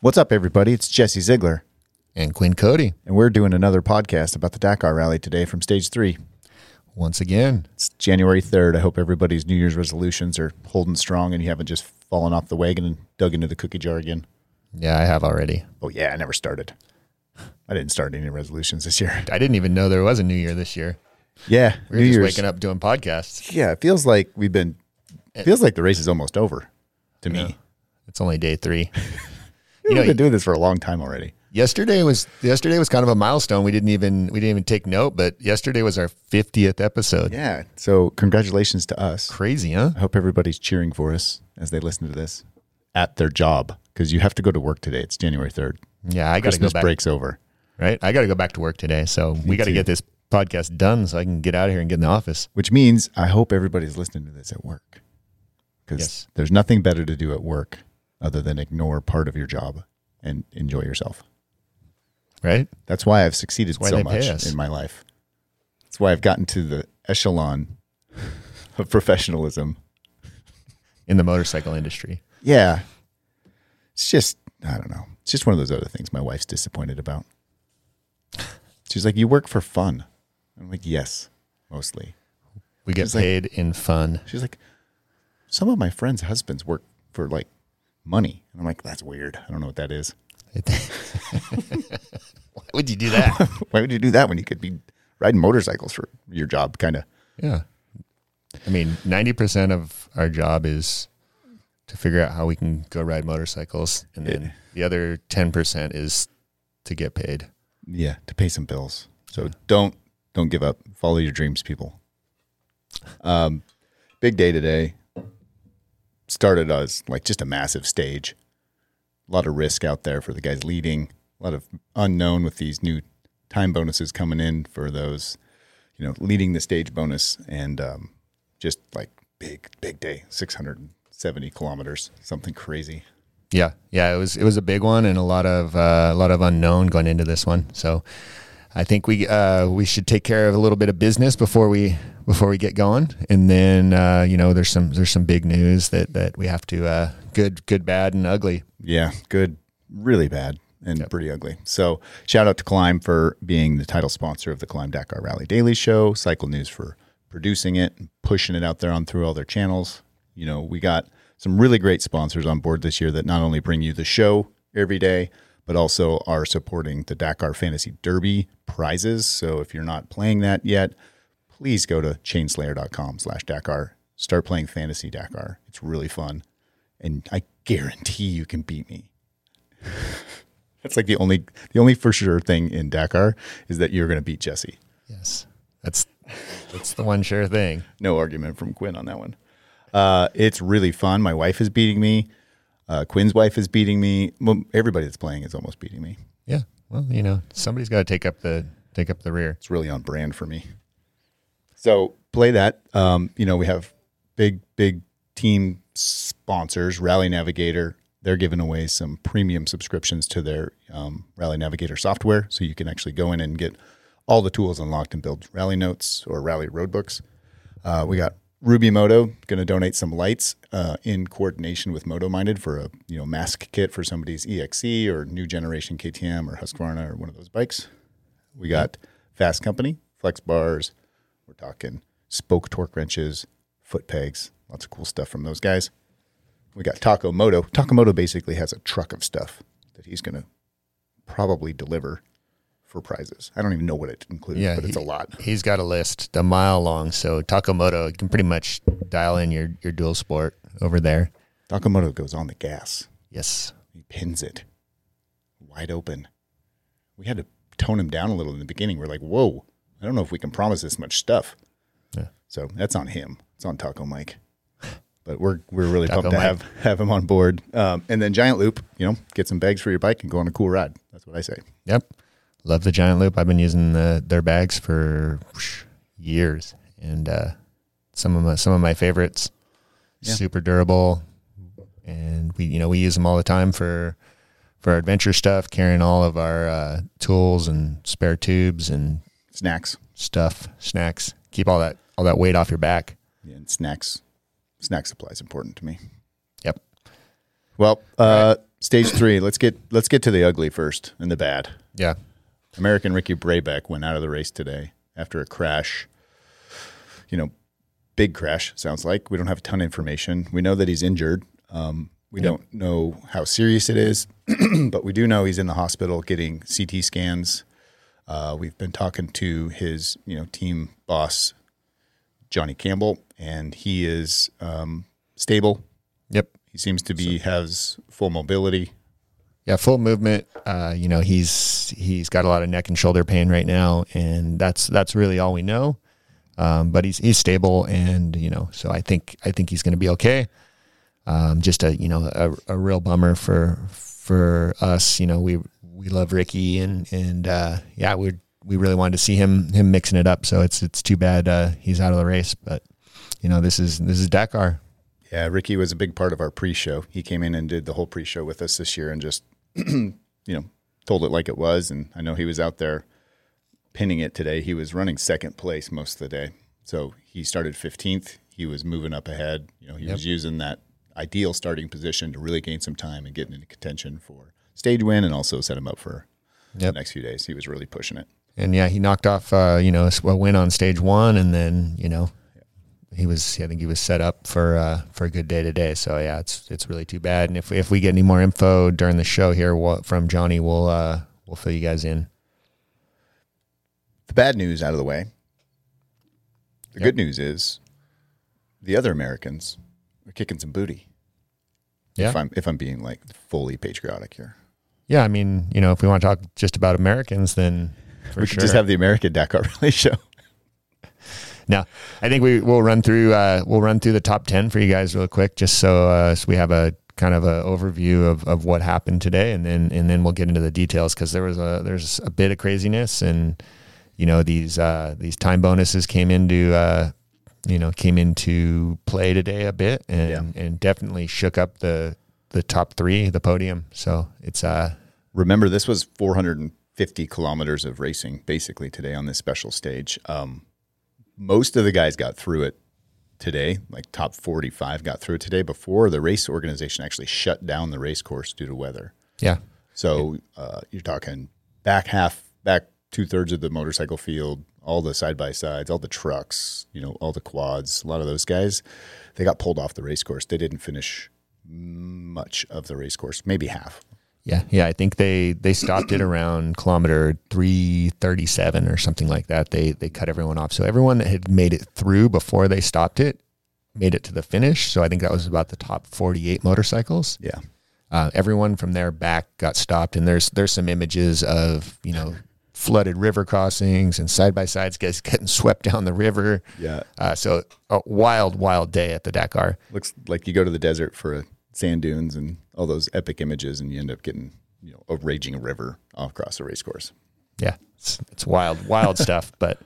What's up, everybody? It's Jesse Ziegler, and Quinn Cody and we're doing another podcast about the Dakar Rally today from Stage Three. once again. It's January third. I hope everybody's New Year's resolutions are holding strong, and you haven't just fallen off the wagon and dug into the cookie jar again. Yeah, I have already. Oh yeah, I never started. I didn't start any resolutions this year. I didn't even know there was a New Year this year. Yeah, We were just waking up doing podcasts. Yeah, it feels like we've been. It feels like the race is almost over. To me, It's only day three. we've know, been doing this for a long time already. yesterday was yesterday was kind of a milestone. We didn't even we didn't even take note, but yesterday was our fiftieth episode. Yeah. So congratulations to us. Crazy, huh? I hope everybody's cheering for us as they listen to this at their job because you have to go to work today. It's January 3rd. Yeah, I got to go back. break's over. Right, I got to go back to work today, so we got to get this podcast done so I can get out of here and get in the office. Which means I hope everybody's listening to this at work because Yes. there's nothing better to do at work other than ignore part of your job and enjoy yourself. Right? That's why I've succeeded why so much in my life. That's why I've gotten to the echelon of professionalism. In the motorcycle industry. Yeah. It's just, I don't know. It's just one of those other things my wife's disappointed about. She's like, You work for fun. I'm like, Yes, mostly. We get like- paid in fun. She's like, Some of my friends' husbands work for like money. And I'm like, That's weird. I don't know what that is. Why would you do that? Why would you do that when you could be riding motorcycles for your job? Kind of. Yeah. I mean, 90% of our job is to figure out how we can go ride motorcycles. And then the other 10% is to get paid. Yeah, to pay some bills. So don't don't give up. Follow your dreams, people. Um, big day today. Started as like just a massive stage. A lot of risk out there for the guys leading. A lot of unknown with these new time bonuses coming in for those, you know, leading the stage bonus and um, just like big big day. Six hundred and seventy kilometers, something crazy. Yeah. Yeah. It was, it was a big one and a lot of, uh, a lot of unknown going into this one. So I think we, uh, we should take care of a little bit of business before we, before we get going. And then, uh, you know, there's some, there's some big news that, that we have to, uh, good, good, bad and ugly. Yeah, good, really bad, and pretty ugly. So, shout out to Klim for being the title sponsor of the Klim Dakar Rally Daily Show. Cycle News for producing it and pushing it out there on through all their channels. You know, we got some really great sponsors on board this year that not only bring you the show every day, but also are supporting the Dakar Fantasy Derby prizes. So, if you're not playing that yet, please go to chainslayer.com slash Dakar. Start playing Fantasy Dakar. It's really fun. And I guarantee you can beat me. That's like the only the only for sure thing in Dakar is that you're going to beat Jesse. Yes. That's, that's the one sure thing. No argument from Quinn on that one. Uh, it's really fun. My wife is beating me. Uh, Quinn's wife is beating me. Well, everybody that's playing is almost beating me. Yeah. Well, you know, somebody's got to take up the, take up the rear. It's really on brand for me. So play that. Um, you know, we have big, big team sponsors, Rally Navigator. They're giving away some premium subscriptions to their um, Rally Navigator software. So you can actually go in and get all the tools unlocked and build rally notes or rally road books. Uh, we got Ruby Moto going to donate some lights uh, in coordination with Moto Minded for a you know mask kit for somebody's EXC or new generation KTM or Husqvarna or one of those bikes. We got Fasst Company, flex bars. We're talking spoke torque wrenches, foot pegs, lots of cool stuff from those guys. We got Taco Moto. Taco Moto basically has a truck of stuff that he's going to probably deliver for prizes. I don't even know what it includes, Yeah, but it's he- a lot. He's got a list a mile long. So Taco Moto you can pretty much dial in your, your dual sport over there. Taco Moto goes on the gas. Yes. He pins it wide open. We had to tone him down a little in the beginning. We're like, whoa, I don't know if we can promise this much stuff. Yeah. So that's on him. It's on Taco Mike. But we're we're really Taco pumped to have have him on board. Um, and then Giant Loop, you know, get some bags for your bike and go on a cool ride. That's what I say. Yep. Love the Giant Loop. I've been using the, their bags for years, and uh, some of my some of my favorites. Yeah. Super durable, and we you know we use them all the time for for our adventure stuff, carrying all of our uh, tools and spare tubes and Snacks. stuff, snacks. Keep all that all that weight off your back. Yeah, and snacks. Snack supply is important to me. Yep. Well, uh, stage three. Let's get let's get to the ugly first and the bad. Yeah. American Ricky Brabec went out of the race today after a crash. You know, big crash sounds like. We don't have a ton of information. We know that he's injured. Um, we don't know how serious it is, but we do know he's in the hospital getting CT scans. Uh, we've been talking to his, you know, team boss, Johnny Campbell, and he is um, stable. Yep. He seems to be has full mobility. Yeah, full movement. Uh, you know, he's he's got a lot of neck and shoulder pain right now, and that's that's really all we know. Um, but he's he's stable, and you know, so I think I think he's going to be okay. Um, just a you know a, a real bummer for for us. You know, we we love Ricky, and and uh, yeah, we we really wanted to see him him mixing it up. So it's it's too bad uh, he's out of the race, but you know, this is this is Dakar. Yeah, Ricky was a big part of our pre-show. He came in and did the whole pre-show with us this year, and just you know told it like it was. And I know he was out there pinning it today. He was running second place most of the day, so he started fifteenth. He was moving up ahead. You know, he Yep. was using that ideal starting position to really gain some time and get into contention for stage win, and also set him up for Yep. the next few days. He was really pushing it. And yeah, he knocked off, uh, you know, a win on stage one, and then you know, he was. I think he was set up for uh, for a good day today. So yeah, it's it's really too bad. And if if we get any more info during the show here we'll, from Johnny, we'll uh, we'll fill you guys in. The bad news out of the way. The Yep. good news is the other Americans are kicking some booty. Yeah. If I'm if I'm being like fully patriotic here. Yeah, I mean, you know, if we want to talk just about Americans, then for we sure. could just have the American Dakar Rally show. No, I think we will run through uh, we'll run through the top ten for you guys real quick, just so uh, so we have a kind of an overview of, of what happened today, and then and then we'll get into the details because there was a there's a bit of craziness, and you know these uh, these time bonuses came into uh, you know came into play today a bit, and and definitely shook up the the top three, the podium. So it's uh Remember, this was 450 kilometers of racing basically today on this special stage. Um, most of the guys got through it today, like top 45 got through it today before the race organization actually shut down the race course due to weather. yeah So uh, you're talking back half, back two thirds of the motorcycle field, all the side by sides, all the trucks, you know, all the quads. A lot of those guys, they got pulled off the race course. They didn't finish much of the race course, maybe half. Yeah, yeah. I think they they stopped it around kilometer three thirty seven or something like that. They they cut everyone off. So everyone that had made it through before they stopped it made it to the finish. So I think that was about the top forty eight motorcycles. Yeah. Uh, everyone from there back got stopped, and there's there's some images of you know flooded river crossings and side by sides guys getting swept down the river. Yeah. Uh, so a wild wild day at the Dakar. Looks like you go to the desert for a sand dunes and all those epic images, and you end up getting, you know, a raging river off across a race course. yeah, it's, it's wild, wild stuff. But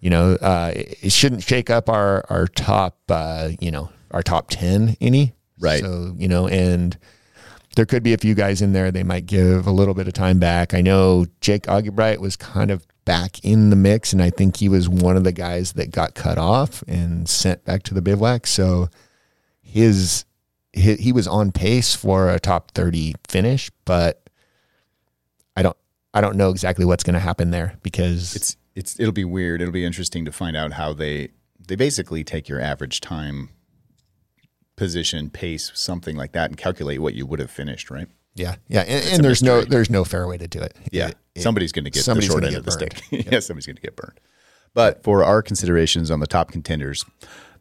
you know, uh, it, it shouldn't shake up our our top, uh, you know, our top ten any. Right. So you know, and there could be a few guys in there. They might give a little bit of time back. I know Jake Argubright was kind of back in the mix, and I think he was one of the guys that got cut off and sent back to the bivouac. So his he, he was on pace for a top 30 finish, but I don't I don't know exactly what's going to happen there because It's it's it'll be weird. It'll be interesting to find out how they they basically take your average time, position, pace, something like that, and calculate what you would have finished, right? yeah yeah, and, and there's no there's no fair way to do it. Yeah, It- it- somebody's going to get the short end of the get stick. yeah, somebody's going to get burned. But for our considerations on the top contenders,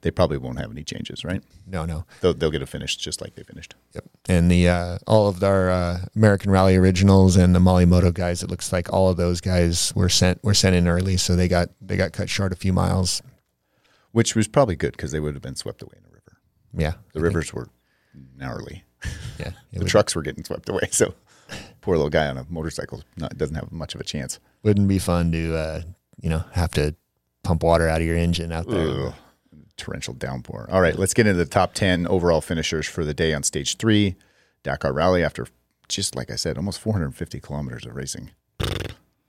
they probably won't have any changes, right? no no. They'll, they'll get a finish just like they finished. Yep. And the uh, all of our uh, American Rally Originals and the Molimoto guys, it looks like all of those guys were sent were sent in early, so they got they got cut short a few miles. Which was probably good because they would have been swept away in the river. Yeah, The rivers were gnarly. yeah. The would, trucks were getting swept away. So poor little guy on a motorcycle not, doesn't have much of a chance. wouldn't be fun to uh, you know have to pump water out of your engine out there. Ugh. Torrential downpour. All right, let's get into the top 10 overall finishers for the day on stage three, Dakar Rally, after just like I said, almost 450 kilometers of racing.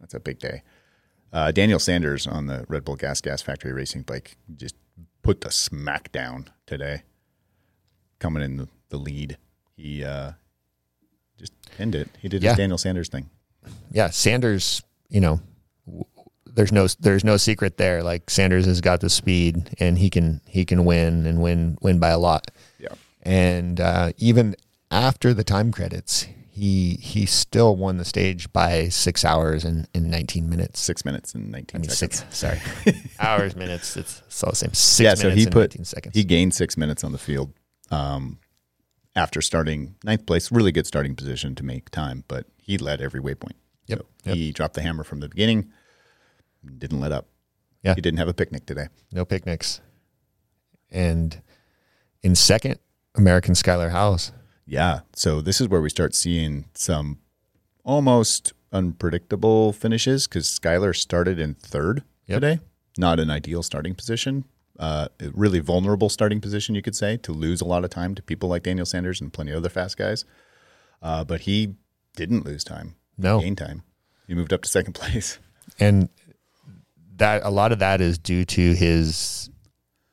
That's a big day. Uh, Daniel Sanders on the Red Bull Gas Gas Factory Racing bike just put the smack down today, coming in the, the lead. He uh, just pinned it. He did Yeah. his Daniel Sanders thing. yeah, Sanders, you know, there's no there's no secret there. Like Sanders has got the speed, and he can he can win and win win by a lot. Yeah. And uh, even after the time credits, he he still won the stage by six hours and, and 19 minutes. Six minutes and 19 I mean, seconds. six. Sorry, hours, minutes. It's, it's all the same. Six yeah, minutes so he and put seconds. he gained six minutes on the field um, after starting ninth place. Really good starting position to make time, but he led every waypoint. Yep, So yep. He dropped the hammer from the beginning. Didn't let up. Yeah. He didn't have a picnic today. no picnics. And in second, American Skyler Howes. Yeah. So this is where we start seeing some almost unpredictable finishes because Skyler started in third Yep. today. Not an ideal starting position. Uh, a really vulnerable starting position, you could say, to lose a lot of time to people like Daniel Sanders and plenty of other fast guys. Uh, but he didn't lose time, No, gain time. He moved up to second place. and that a lot of that is due to his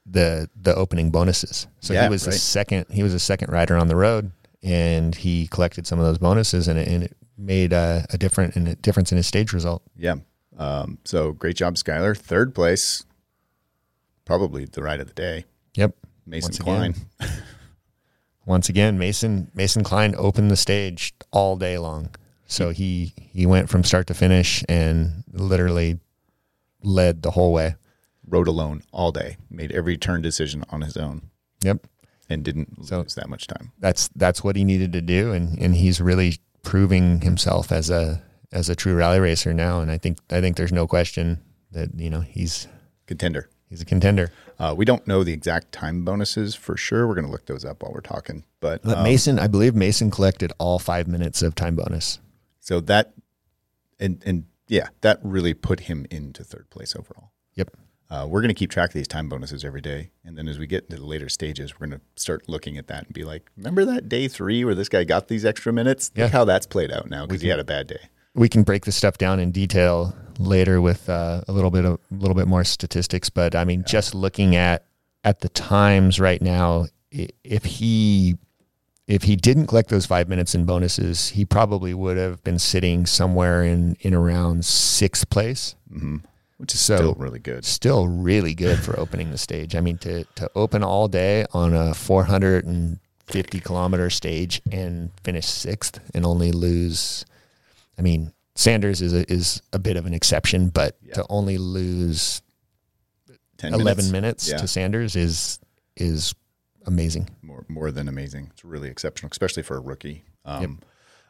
the the opening bonuses. So Yeah, he was a right. second he was a second rider on the road, and he collected some of those bonuses, and it, and it made a, a different and a difference in his stage result. Yeah. Um, so great job, Skyler. Third place, probably the ride of the day. Yep. Mason Once again. Klein. Once again, Mason Mason Klein opened the stage all day long. So he he went from start to finish and literally led the whole way. rode alone all day, made every turn decision on his own, Yep. and didn't So- lose that much time. that's that's what he needed to do and and he's really proving himself as a as a true rally racer now and I think I think there's no question that you know he's Contender. he's a contender. Uh, we don't know the exact time bonuses for sure. We're going to look those up while we're talking. But, But um, Mason, I believe Mason collected all 5 minutes of time bonus. so that, and and yeah, that really put him into third place overall. Yep. Uh, we're going to keep track of these time bonuses every day, and then as we get into the later stages, we're going to start looking at that and be like, remember that day three where this guy got these extra minutes? Yeah. Look how that's played out now because he had a bad day. We can break this stuff down in detail later with uh, a little bit of a little bit more statistics, but I mean just looking at at the times right now if he if he didn't collect those 5 minutes in bonuses, he probably would have been sitting somewhere in in around 6th place. Mm-hmm. Which is So- still really good. still really good for opening the stage. I mean, to to open all day on a 450 kilometer stage and finish sixth and only lose. I mean, Sanders is a, is a bit of an exception, but Yeah. to only lose 10 11 minutes, Yeah. to Sanders is is amazing. more more than amazing. It's really exceptional, especially for a rookie. Um,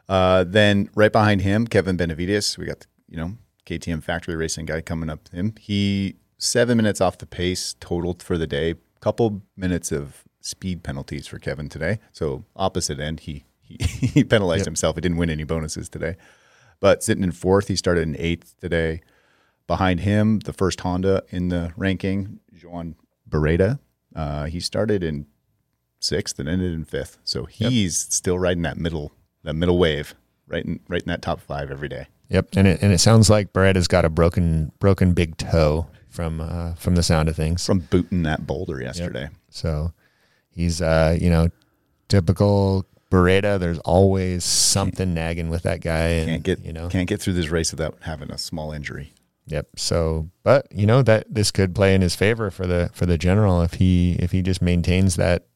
uh, then right behind him, Kevin Benavides. We got the, you know KTM factory racing guy coming up. to Him he seven minutes off the pace totaled for the day. Couple minutes of speed penalties for Kevin today. So opposite end, he he, he penalized Yep. himself. He didn't win any bonuses today. But sitting in fourth, he started in eighth today. Behind him, the first Honda in the ranking, Joan Barreda. Uh, he started in sixth and ended in fifth. So he's still riding that middle that middle wave, right in right in that top five every day. Yep, and it and it sounds like Barreda's got a broken broken big toe from uh, from the sound of things. From booting that boulder yesterday. So he's uh, you know, typical Barreda. There's always something nagging with that guy, and Can't get you know, can't get through this race without having a small injury. yep. So, but you know that this could play in his favor for the for the general if he if he just maintains that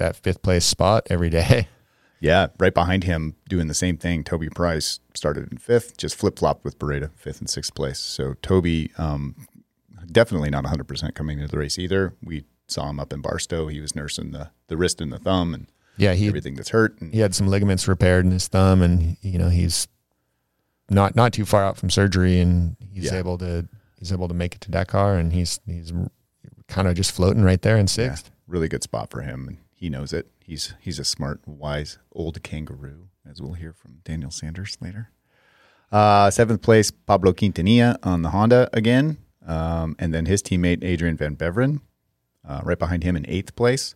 that fifth place spot every day. Yeah, right behind him doing the same thing. Toby Price started in fifth, just flip flopped with Barreda, fifth and sixth place. So Toby, um, definitely not 100% coming into the race either. We saw him up in Barstow. He was nursing the, the wrist and the thumb and Yeah, he everything that's hurt. And he had some ligaments repaired in his thumb, and you know he's not not too far out from surgery, and he's Yeah. able to he's able to make it to Dakar, and he's he's kind of just floating right there in sixth. Yeah, really good spot for him, and he knows it. He's he's a smart, wise old kangaroo, as we'll hear from Daniel Sanders later. Uh, seventh place, Pablo Quintanilla on the Honda again, um, and then his teammate Adrien Van Beveren, uh, right behind him in eighth place.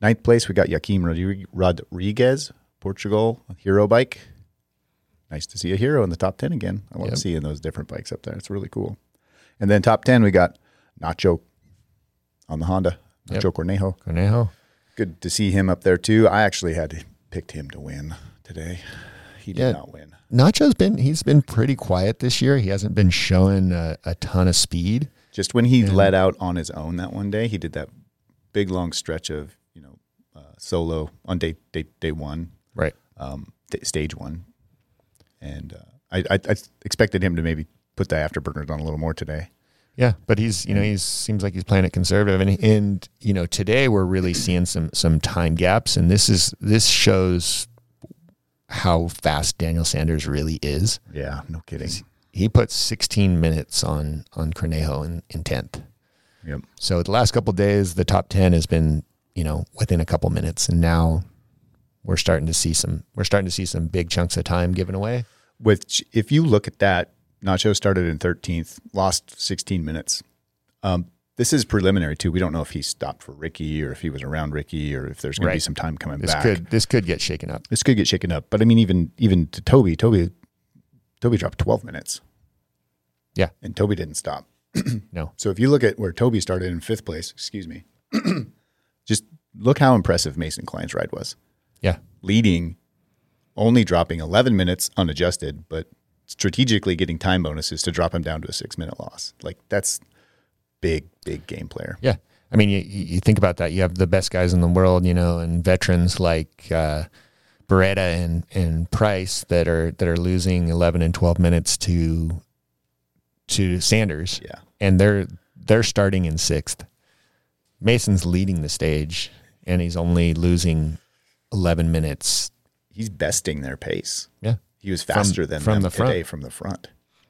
Ninth place, we got Joaquim Rodrigues, Portugal hero bike. Nice to see a hero in the top ten again. I love Yep. to see in those different bikes up there. It's really cool. And then top ten, we got Nacho on the Honda. Yep. Nacho Cornejo. Cornejo. Good to see him up there too. I actually had picked him to win today. he did Yeah. not win. Nacho's been he's been pretty quiet this year. He hasn't been showing a, a ton of speed. Just when he let out on his own that one day, he did that big long stretch of you know uh, solo on day day day one, Right. um, th- stage one, and uh, I, I I expected him to maybe put the afterburners on a little more today. Yeah, but he's you know he seems like he's playing it conservative, and and you know today we're really seeing some some time gaps, and this is this shows how fast Daniel Sanders really is. Yeah, no kidding. He put 16 minutes on on Cornejo in in tenth. Yep. So the last couple days, the top 10 has been you know within a couple minutes, and now we're starting to see some we're starting to see some big chunks of time given away. Which, if you look at that, Nacho started in 13th, lost 16 minutes. Um, this is preliminary too. We don't know if he stopped for Ricky or if he was around Ricky or if there's going to be some time coming This back. could this could get shaken up. this could get shaken up. But I mean, even even to Toby, Toby, Toby dropped 12 minutes. Yeah. and Toby didn't stop. No. So if you look at where Toby started in fifth place, excuse me, just look how impressive Mason Klein's ride was. Yeah. Leading, only dropping 11 minutes unadjusted, but strategically getting time bonuses to drop him down to a six minute loss. Like that's big, big game player. Yeah. I mean, you, you think about that. You have the best guys in the world, you know, and veterans like uh, Barreda and, and Price that are that are losing eleven and twelve minutes to to Sanders, Yeah. and they're they're starting in sixth. Mason's leading the stage, and he's only losing eleven minutes. He's besting their pace. Yeah, He was faster than from them the front. today from the front.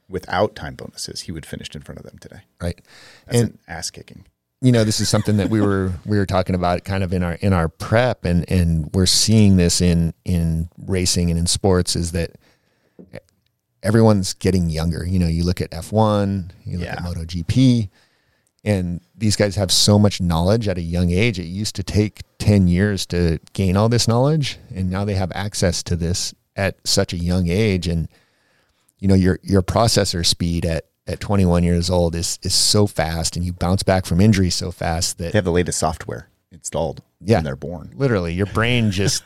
Without time bonuses, he would finished in front of them today. right. That's And- an ass kicking. you know this is something that we were we were talking about kind of in our in our prep and and we're seeing this in in racing and in sports is that everyone's getting younger you know you look at F1 you look at Yeah. MotoGP and these guys have so much knowledge at a young age it used to take 10 years to gain all this knowledge and now they have access to this at such a young age and you know your your processor speed at at 21 years old is is so fast and you bounce back from injury so fast that They have the latest software installed Yeah. when they're born. literally your brain just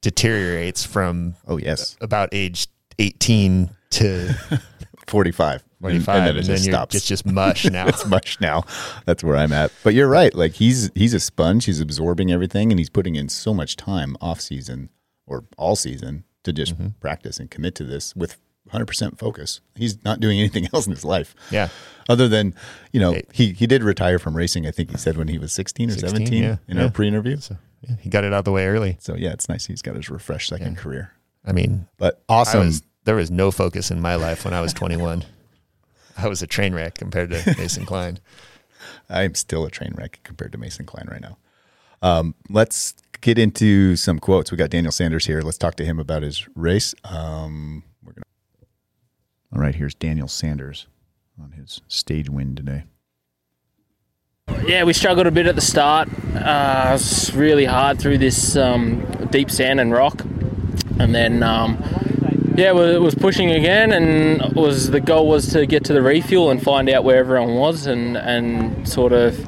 deteriorates from Oh yes, about age 18 to forty-five. 45 and and, then it then just stops. it's just mush now it's mush now. That's where I'm at. But you're right. Like he's he's a sponge. He's absorbing everything, and he's putting in so much time off season or all season to just Mm-hmm. practice and commit to this with 100 percent focus. He's not doing anything else in his life. yeah Other than you know he he did retire from racing. I think he said when he was 16 or 16, 17 yeah, in yeah. our pre-interview. so yeah, he got it out of the way early So yeah, it's nice. He's got his refreshed second career. i mean But awesome. was, there was no focus in my life when i was 21 i was a train wreck compared to mason klein I'm still a train wreck compared to Mason Klein right now. Um, let's get into some quotes. We got Daniel Sanders here. Let's talk to him about his race. Um, we're gonna. All right, here's Daniel Sanders on his stage win today. Yeah, we struggled a bit at the start. Uh, it was really hard through this um, deep sand and rock, and then um, yeah, it was, pushing again. And was the goal was to get to the refuel and find out where everyone was, and and sort of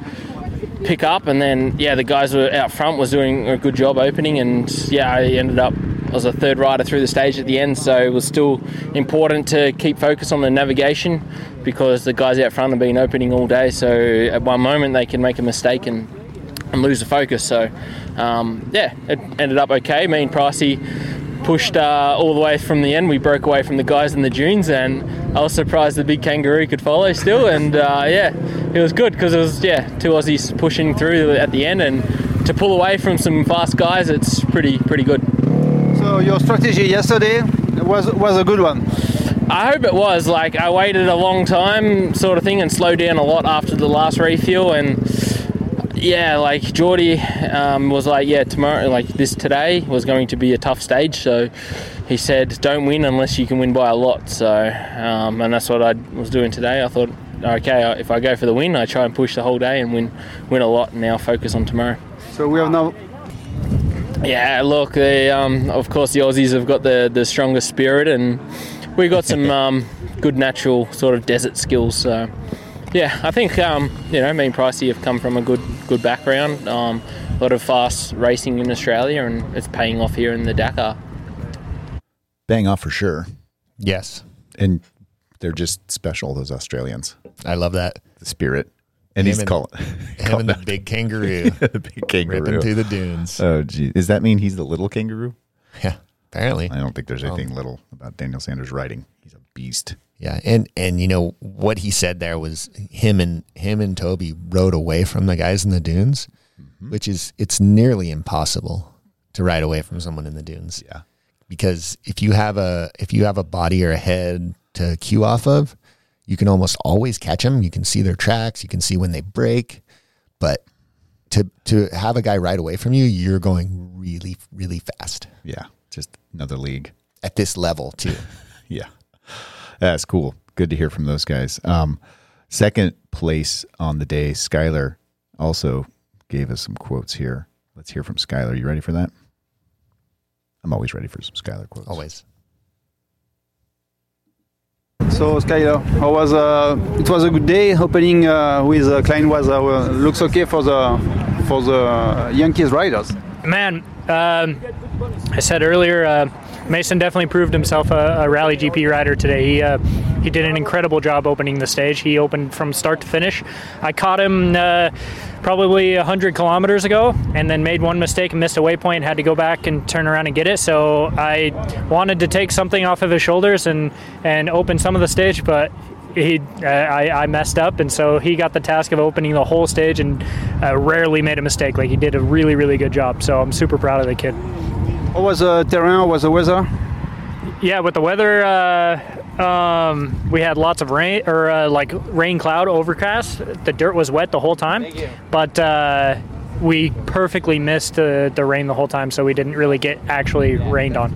pick up. And then yeah, the guys were out front was doing a good job opening, and yeah, I ended up. I was a third rider through the stage at the end, so it was still important to keep focus on the navigation because the guys out front have been opening all day. So at one moment they can make a mistake and, and lose the focus. So um, yeah, it ended up okay. Me and Pricey pushed uh, all the way from the end. We broke away from the guys in the dunes, and I was surprised the big kangaroo could follow still. And uh, yeah, it was good because it was yeah two Aussies pushing through at the end, and to pull away from some fast guys, it's pretty pretty good. So your strategy yesterday was was a good one. I hope it was. Like I waited a long time, sort of thing, and slowed down a lot after the last refuel. And yeah, like Geordie um, was like, yeah, tomorrow, like this today was going to be a tough stage. So he said, don't win unless you can win by a lot. So um, and that's what I was doing today. I thought, okay, if I go for the win, I try and push the whole day and win win a lot. And now focus on tomorrow. So we have now Yeah, look, they, um, of course the Aussies have got the, the strongest spirit, and we got some um, good natural sort of desert skills. So, yeah, I think um, you know me and Pricey have come from a good good background. Um, a lot of fast racing in Australia, and it's paying off here in the Dakar. Bang off for sure. Yes, And they're just special, those Australians. I love that. The spirit. And Him he's and- calling Him and the big kangaroo the big kangaroo. ripping through the dunes. Oh, gee. Does that mean he's the little kangaroo? yeah, apparently. I don't think there's um, anything little about Daniel Sanders writing. He's a beast. Yeah, and and you know what he said there was him and him and Toby rode away from the guys in the dunes, mm-hmm. which is it's nearly impossible to ride away from someone in the dunes. Yeah. Because if you have a if you have a body or a head to cue off of, you can almost always catch them. You can see their tracks. You can see when they break, but to to have a guy ride away from you, you're going really really fast Yeah. Just another league. at this level too. Yeah. That's cool. Good to hear from those guys. Um, second place on the day, Skyler also gave us some quotes here. Let's hear from Skyler. You ready for that? I'm always ready for some Skyler quotes. always. So Skyler, how was uh, it was a good day. Opening uh, with uh, Klein was uh, looks okay for the for the Yankees riders. Man, um, I said earlier, uh, Mason definitely proved himself a, a rally GP rider today. He uh, he did an incredible job opening the stage. He opened from start to finish. I caught him uh, probably 100 kilometers ago, and then made one mistake and missed a waypoint. Had to go back and turn around and get it. So I wanted to take something off of his shoulders and and open some of the stage, but he uh, I, I messed up and so he got the task of opening the whole stage and uh, rarely made a mistake like he did a really really good job so i'm super proud of the kid How was the terrain? How was the weather? yeah with the weather uh, um, we had lots of rain or uh, like rain cloud overcast the dirt was wet the whole time but uh, we perfectly missed the, the rain the whole time so we didn't really get actually rained on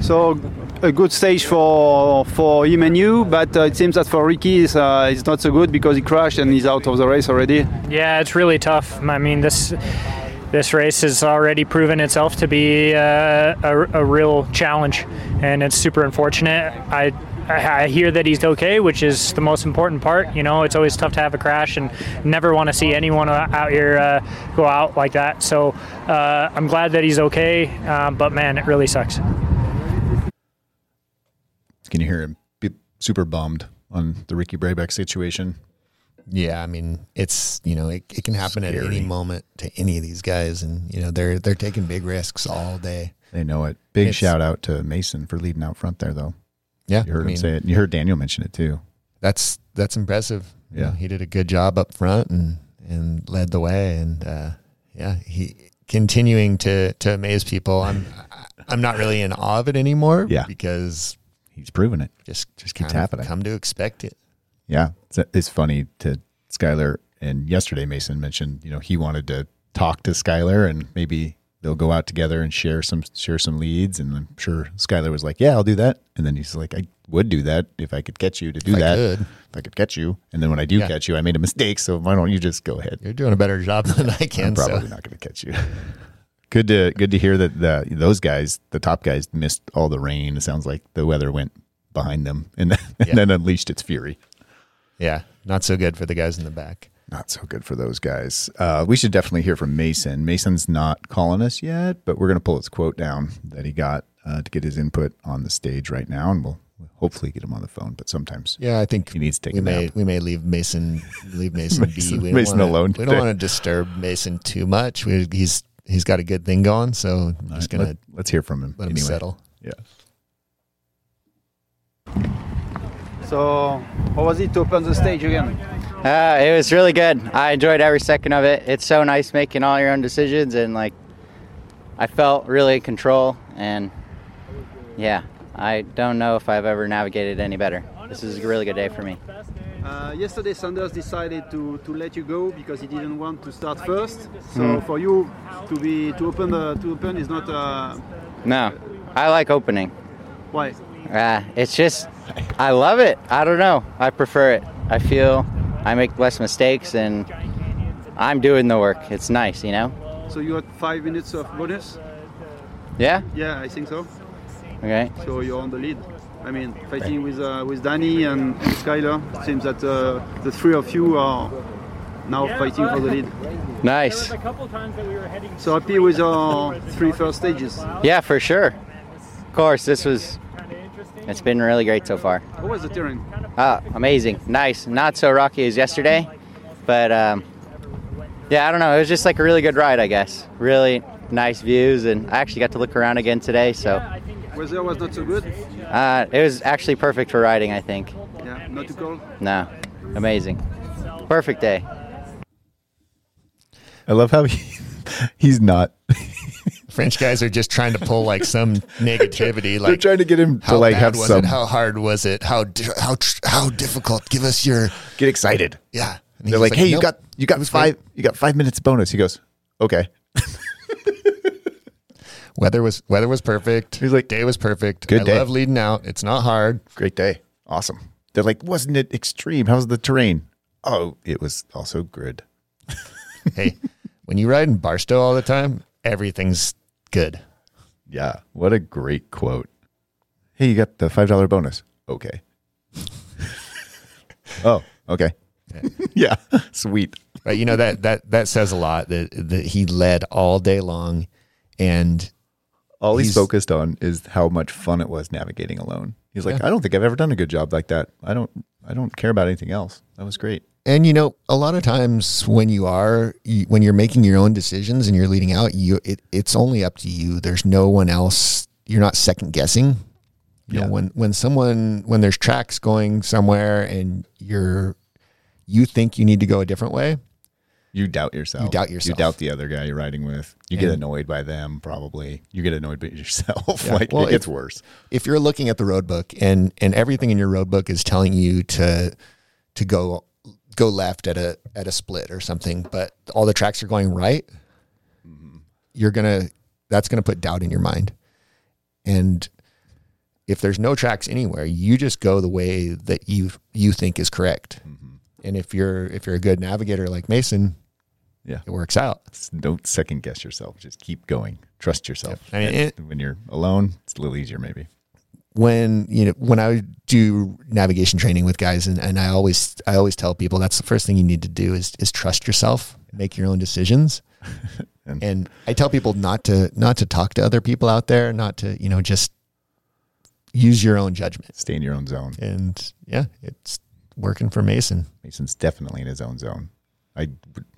So a good stage for for him and you, but uh, it seems that for Ricky it's, uh, it's not so good because he crashed and he's out of the race already. Yeah, it's really tough. I mean, this this race has already proven itself to be uh, a, a real challenge, and it's super unfortunate. I. I hear that he's okay, which is the most important part. You know, it's always tough to have a crash, and never want to see anyone out here uh, go out like that. So uh, I'm glad that he's okay, uh, but man, it really sucks. Can you hear him be super bummed on the Ricky Brabec situation? Yeah, I mean, it's you know, it, it can happen at any moment to any of these guys, and you know, they're they're taking big risks all day. They know it. Big It's- shout out to Mason for leading out front there, though. Yeah, You heard I mean, him say it. You heard Daniel mention it too. that's that's impressive. You Yeah. know, he did a good job up front and and led the way, and uh, yeah, he continuing to to amaze people. I'm I'm not really in awe of it anymore. Yeah. because He's proven it. just Just of happening. Come to expect it. Yeah, it's, it's funny to Skyler. And yesterday, Mason mentioned you know he wanted to talk to Skyler and maybe they'll go out together and share some share some leads. And I'm sure Skyler was like, "Yeah, I'll do that." And then he's like, "I would do that if I could catch you to do If I that. could. If I could catch you." And then when I do Yeah. catch you, I made a mistake. So why don't you just go ahead? You're doing a better job than I can. I'm probably so. not going to catch you. good to good to hear that the those guys, the top guys, missed all the rain. It sounds like the weather went behind them and then, Yeah. and then unleashed its fury. Yeah, not so good for the guys in the back. Not so good for those guys. Uh, we should definitely hear from Mason. Mason's not calling us yet, but we're going to pull his quote down that he got uh, to get his input on the stage right now, and we'll hopefully get him on the phone. But sometimes Yeah, I think he needs to take we a may nap. we may leave Mason leave Mason, Mason- be. We don't Mason wanna, alone We don't want to disturb Mason too much. We, he's he's got a good thing going, so I'm just gonna Let, us hear from him. let him settle. Yeah. So how was it to open the stage again? Uh, it was really good. I enjoyed every second of it. It's so nice making all your own decisions, and like, I felt really in control. And yeah, I don't know if I've ever navigated any better. This is a really good day for me. Uh, yesterday, Sanders decided to, to let you go because he didn't want to start first. So for you to be to open the to open is not uh, No, I like opening. why. Uh, it's just, I love it. I don't know. I prefer it. I feel I make less mistakes, and I'm doing the work. It's nice, you know. So you got five minutes of bonus. Yeah. Yeah, I think so. Okay. So you're on the lead. I mean, fighting with uh, with Danny and, and Skyler. It seems that uh, the three of you are now fighting for the lead. Nice. couple times that we were heading So happy with our three first stages. Yeah, for sure. of course, this was. It's been really great so far. What was the terrain? Ah, amazing, nice. Not so rocky as yesterday, but um, yeah, I don't know. It was just like a really good ride, I guess. Really nice views, and I actually got to look around again today. So Weather was not so good. uh, it was actually perfect for riding. I think. Yeah, not too cold. No, amazing, perfect day. I love how he, he's not. French guys are just trying to pull like some negativity. They're Like trying to get him to how like have was some it? How hard was it? How how how difficult? Give us your get excited. yeah. And They're he's like, hey, you got you got five you got five minutes bonus. He goes, okay. Weather was weather was perfect. He's like, day was perfect. "Good I day." love leading out. It's not hard. Great day. Awesome. They're like, wasn't it extreme? How's the terrain? Oh, it was also good. hey, when you ride in Barstow all the time, everything's good. Yeah. What a great quote. Hey, you got the five dollar bonus. Okay. oh, okay. yeah. Sweet. But you know that that that says a lot that that he led all day long, and All he's, He's- focused on is how much fun it was navigating alone. He's like, I don't think I've ever done a good job like that. I don't I don't care about anything else. That was great. And you know a lot of times when you are you, when you're making your own decisions and you're leading out, you it, it's only up to you. There's no one else. You're not second guessing. You Yeah. know when when someone when there's tracks going somewhere and you're you think you need to go a different way, You doubt yourself. You doubt yourself. You doubt the other guy you're riding with. You get annoyed by them, probably. You get annoyed by yourself. Yeah. like Well, it gets if- worse. if you're looking at the road book and and everything in your road book is telling you to to go go left at a at a split or something, but all the tracks are going right, mm-hmm. you're gonna that's gonna put doubt in your mind. And if there's no tracks anywhere, you just go the way that you you think is correct. Mm-hmm. And if you're if you're a good navigator like Mason, Yeah. it works out. Don't second guess yourself. Just keep going. Trust yourself. I mean, And it- when you're alone, it's a little easier maybe. When you know when I do navigation training with guys and, and I always I always tell people that's the first thing you need to do is is trust yourself, make your own decisions. And- and I tell people not to not to talk to other people out there, not to, you know, just use your own judgment. Stay in your own zone. And yeah, it's working for Mason. Mason's definitely in his own zone. I,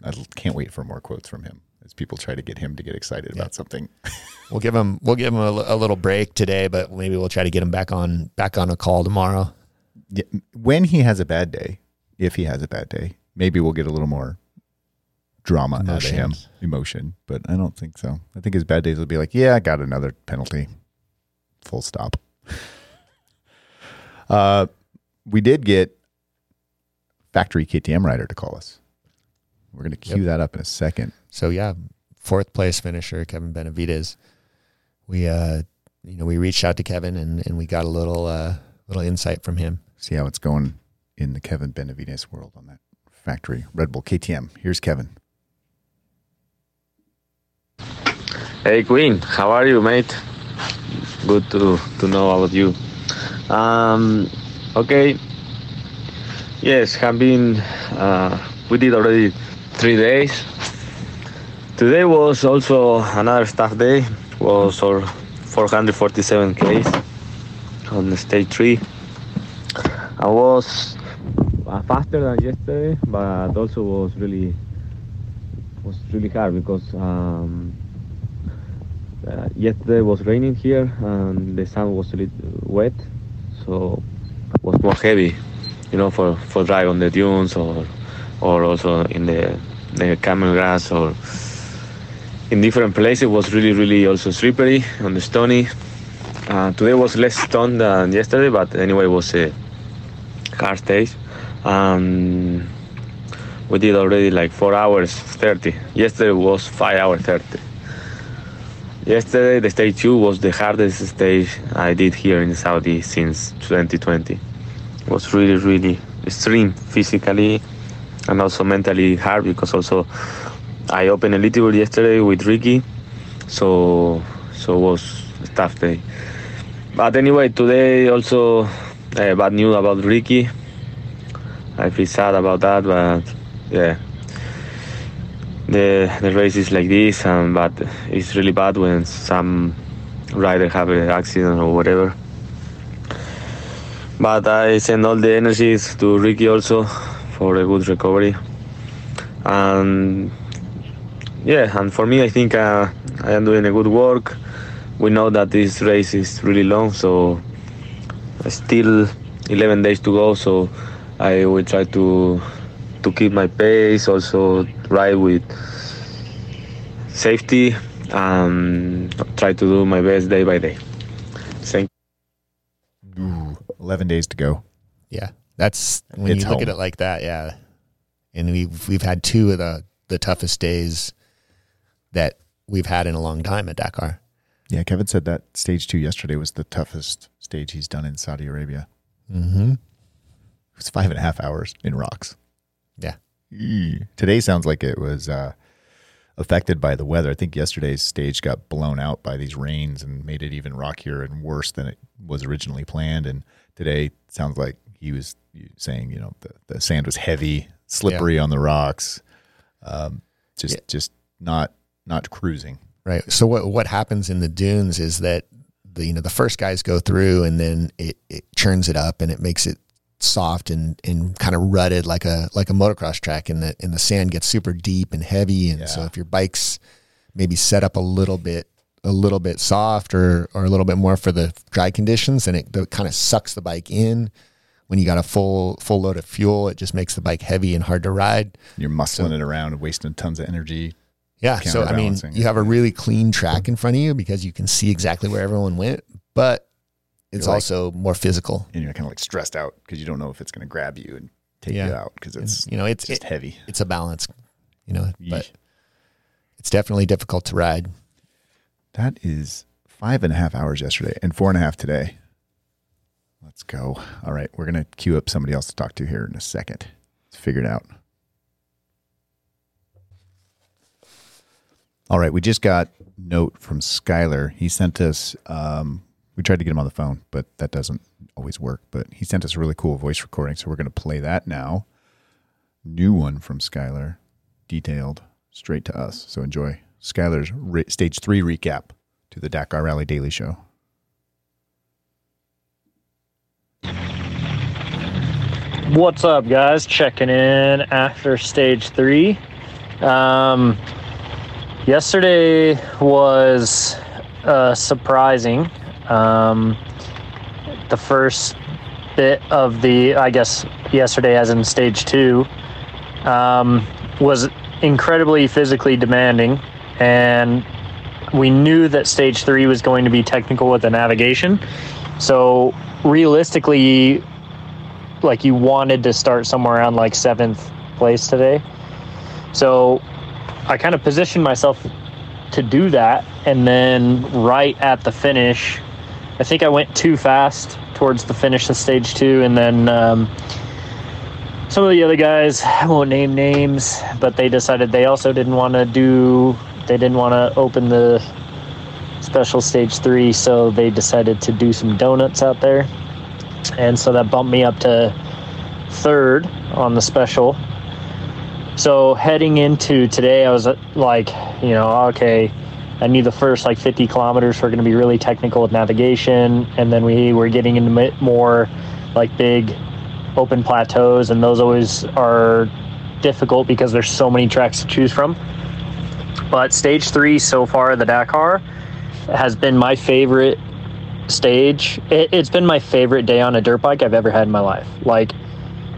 I can't wait for more quotes from him as people try to get him to get excited about something. We'll give him we'll give him a, a little break today, but maybe we'll try to get him back on back on a call tomorrow. Yeah, when he has a bad day, if he has a bad day, maybe we'll get a little more drama out of him, emotion. But I don't think so. I think his bad days will be like, yeah, I got another penalty. Full stop. uh, we did get factory KTM rider to call us. We're going to cue Yep. that up in a second. So yeah, fourth place finisher Kevin Benavides. We uh you know we reached out to Kevin and and we got a little uh little insight from him. See how it's going in the Kevin Benavides world on that factory Red Bull KTM. Here's Kevin. Hey Queen, how are you, mate? Good to, to know about you. Um, okay. Yes, have been. Uh, we did already three days. Today was also another staff day. Was our 447 Ks on stage three. I was uh, faster than yesterday, but also was really was really hard because. Um, uh, yesterday was raining here and the sun was a little wet so it was more heavy you know for for drive on the dunes or or also in the the camel grass or in different places it was really really also slippery the stony. Uh, today was less stone than yesterday but anyway it was a hard stage um, we did already like 4 hours 30 yesterday was 5 hours 30 Yesterday, the stage two was the hardest stage I did here in Saudi since 2020. It was really, really extreme physically and also mentally hard because also I opened a little yesterday with Ricky, so so was a tough day. But anyway, today also uh, bad news about Ricky. I feel sad about that, but yeah, the the race is like this, and but it's really bad when some rider have an accident or whatever. But I send all the energies to Ricky also for a good recovery. And yeah, and for me, I think uh, I am doing a good work. We know that this race is really long, so still 11 days to go. So I will try to to keep my pace, also ride with safety, and try to do my best day by day. Thank. Ooh, 11 days to go. Yeah, that's when It's you look at it like that. Yeah, and we've we've had two of the the toughest days that we've had in a long time at Dakar. Yeah, Kevin said that stage two yesterday was the toughest stage he's done in Saudi Arabia. Mm-hmm. It was five and a half hours in rocks. Yeah. Today sounds like it was uh, affected by the weather. I think yesterday's stage got blown out by these rains and made it even rockier and worse than it was originally planned. And today sounds like he was saying, you know, the, the sand was heavy, slippery on the rocks, um, just Yeah. just not not cruising. right. So what what happens in the dunes is that the you know the first guys go through and then it it churns it up and it makes it soft and and kind of rutted like a like a motocross track and the and the sand gets super deep and heavy and so if your bike's maybe set up a little bit a little bit soft or or a little bit more for the dry conditions and it, it kind of sucks the bike in when you got a full full load of fuel it just makes the bike heavy and hard to ride You're muscling it around and wasting tons of energy. Yeah. So I mean, you have a really clean track in front of you because you can see exactly where everyone went, but it's like- also more physical. And you're kind of like stressed out because you don't know if it's going to grab you and take Yeah. you out because it's you know, it's just it- heavy. it's a balance, you know, but it's definitely difficult to ride. That is five and a half hours yesterday and four and a half today. Let's go. All right. We're going to queue up somebody else to talk to here in a second. Let's figure it out. All right. We just got note from Skyler. He sent us, um, we tried to get him on the phone, but that doesn't always work. But he sent us a really cool voice recording. So we're going to play that now. New one from Skyler, detailed straight to us. So enjoy Skyler's re- stage three recap to the Dakar Rally Daily Show. What's up, guys? Checking in after stage three. Um, yesterday was uh, surprising. Um, the first bit of the, I guess, yesterday, as in stage two, um, was incredibly physically demanding. And we knew that stage three was going to be technical with the navigation. So, realistically, like you wanted to start somewhere around like seventh place today. So I kind of positioned myself to do that. And then right at the finish, I think I went too fast towards the finish of stage two. And then um, some of the other guys, I won't name names, but they decided they also didn't want to do, they didn't want to open the special stage three. So they decided to do some donuts out there and so that bumped me up to third on the special. So heading into today, I was uh, like, you know, okay, I knew the first like 50 kilometers were going to be really technical with navigation, and then we were getting into more like big open plateaus, and those always are difficult because there's so many tracks to choose from. But stage three so far, the Dakar, has been my favorite stage. It, it's been my favorite day on a dirt bike I've ever had in my life. Like,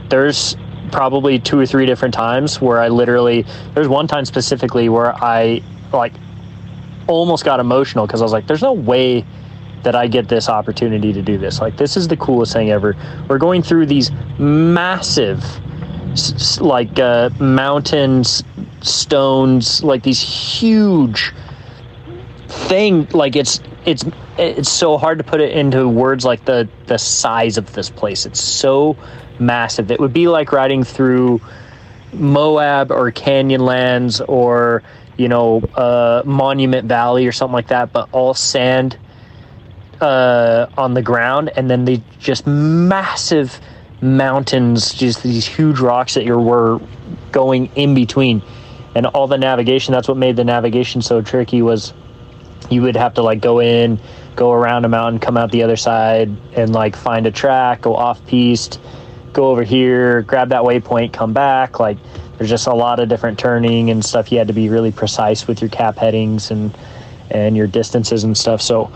there's probably two or three different times where I literally, there's one time specifically where I like almost got emotional because I was like, there's no way that I get this opportunity to do this. Like, this is the coolest thing ever. We're going through these massive, like, uh, mountains, stones, like these huge thing like it's it's it's so hard to put it into words like the the size of this place it's so massive. It would be like riding through moab or canyonlands or you know uh, monument valley or something like that but all sand uh, on the ground and then the just massive mountains just these huge rocks that you were going in between. And all the navigation that's what made the navigation so tricky was you would have to like go in go around a mountain, come out the other side, and like find a track, go off piste, go over here, grab that waypoint, come back. Like there's just a lot of different turning and stuff. You had to be really precise with your cap headings and and your distances and stuff. So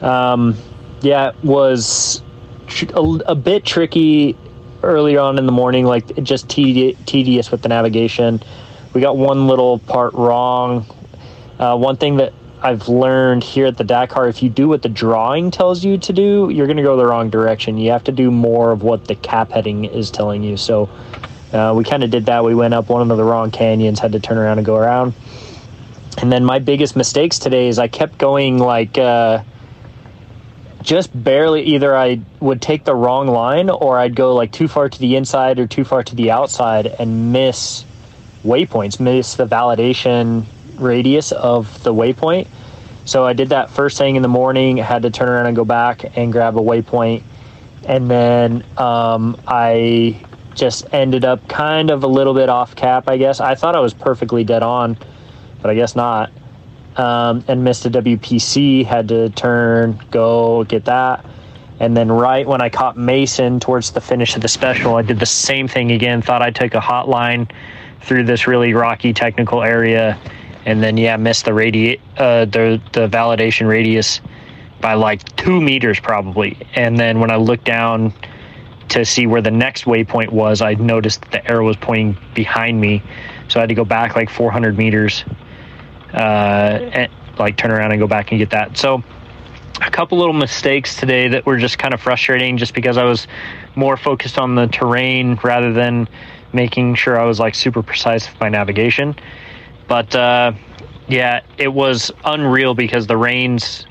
um, yeah, it was tr- a, a bit tricky early on in the morning, like just tedi- tedious with the navigation. We got one little part wrong. Uh, one thing that I've learned here at the Dakar, if you do what the drawing tells you to do, you're going to go the wrong direction. You have to do more of what the cap heading is telling you. So uh, we kind of did that. We went up one of the wrong canyons, had to turn around and go around. And then my biggest mistakes today is I kept going like uh, just barely. Either I would take the wrong line or I'd go like too far to the inside or too far to the outside and miss waypoints, miss the validation radius of the waypoint. So I did that first thing in the morning, had to turn around and go back and grab a waypoint. And then um, I just ended up kind of a little bit off cap, I guess. I thought I was perfectly dead on, but I guess not. Um, and missed a WPC, had to turn, go get that. And then right when I caught Mason towards the finish of the special, I did the same thing again. Thought I took a hot line through this really rocky technical area, and then yeah, missed the radi- uh, the the validation radius by like two meters probably. And then when I looked down to see where the next waypoint was, I noticed that the arrow was pointing behind me, so I had to go back like 400 meters, uh, and like turn around and go back and get that. So a couple little mistakes today that were just kind of frustrating, just because I was more focused on the terrain rather than making sure I was like super precise with my navigation. But uh, yeah, it was unreal because the rains,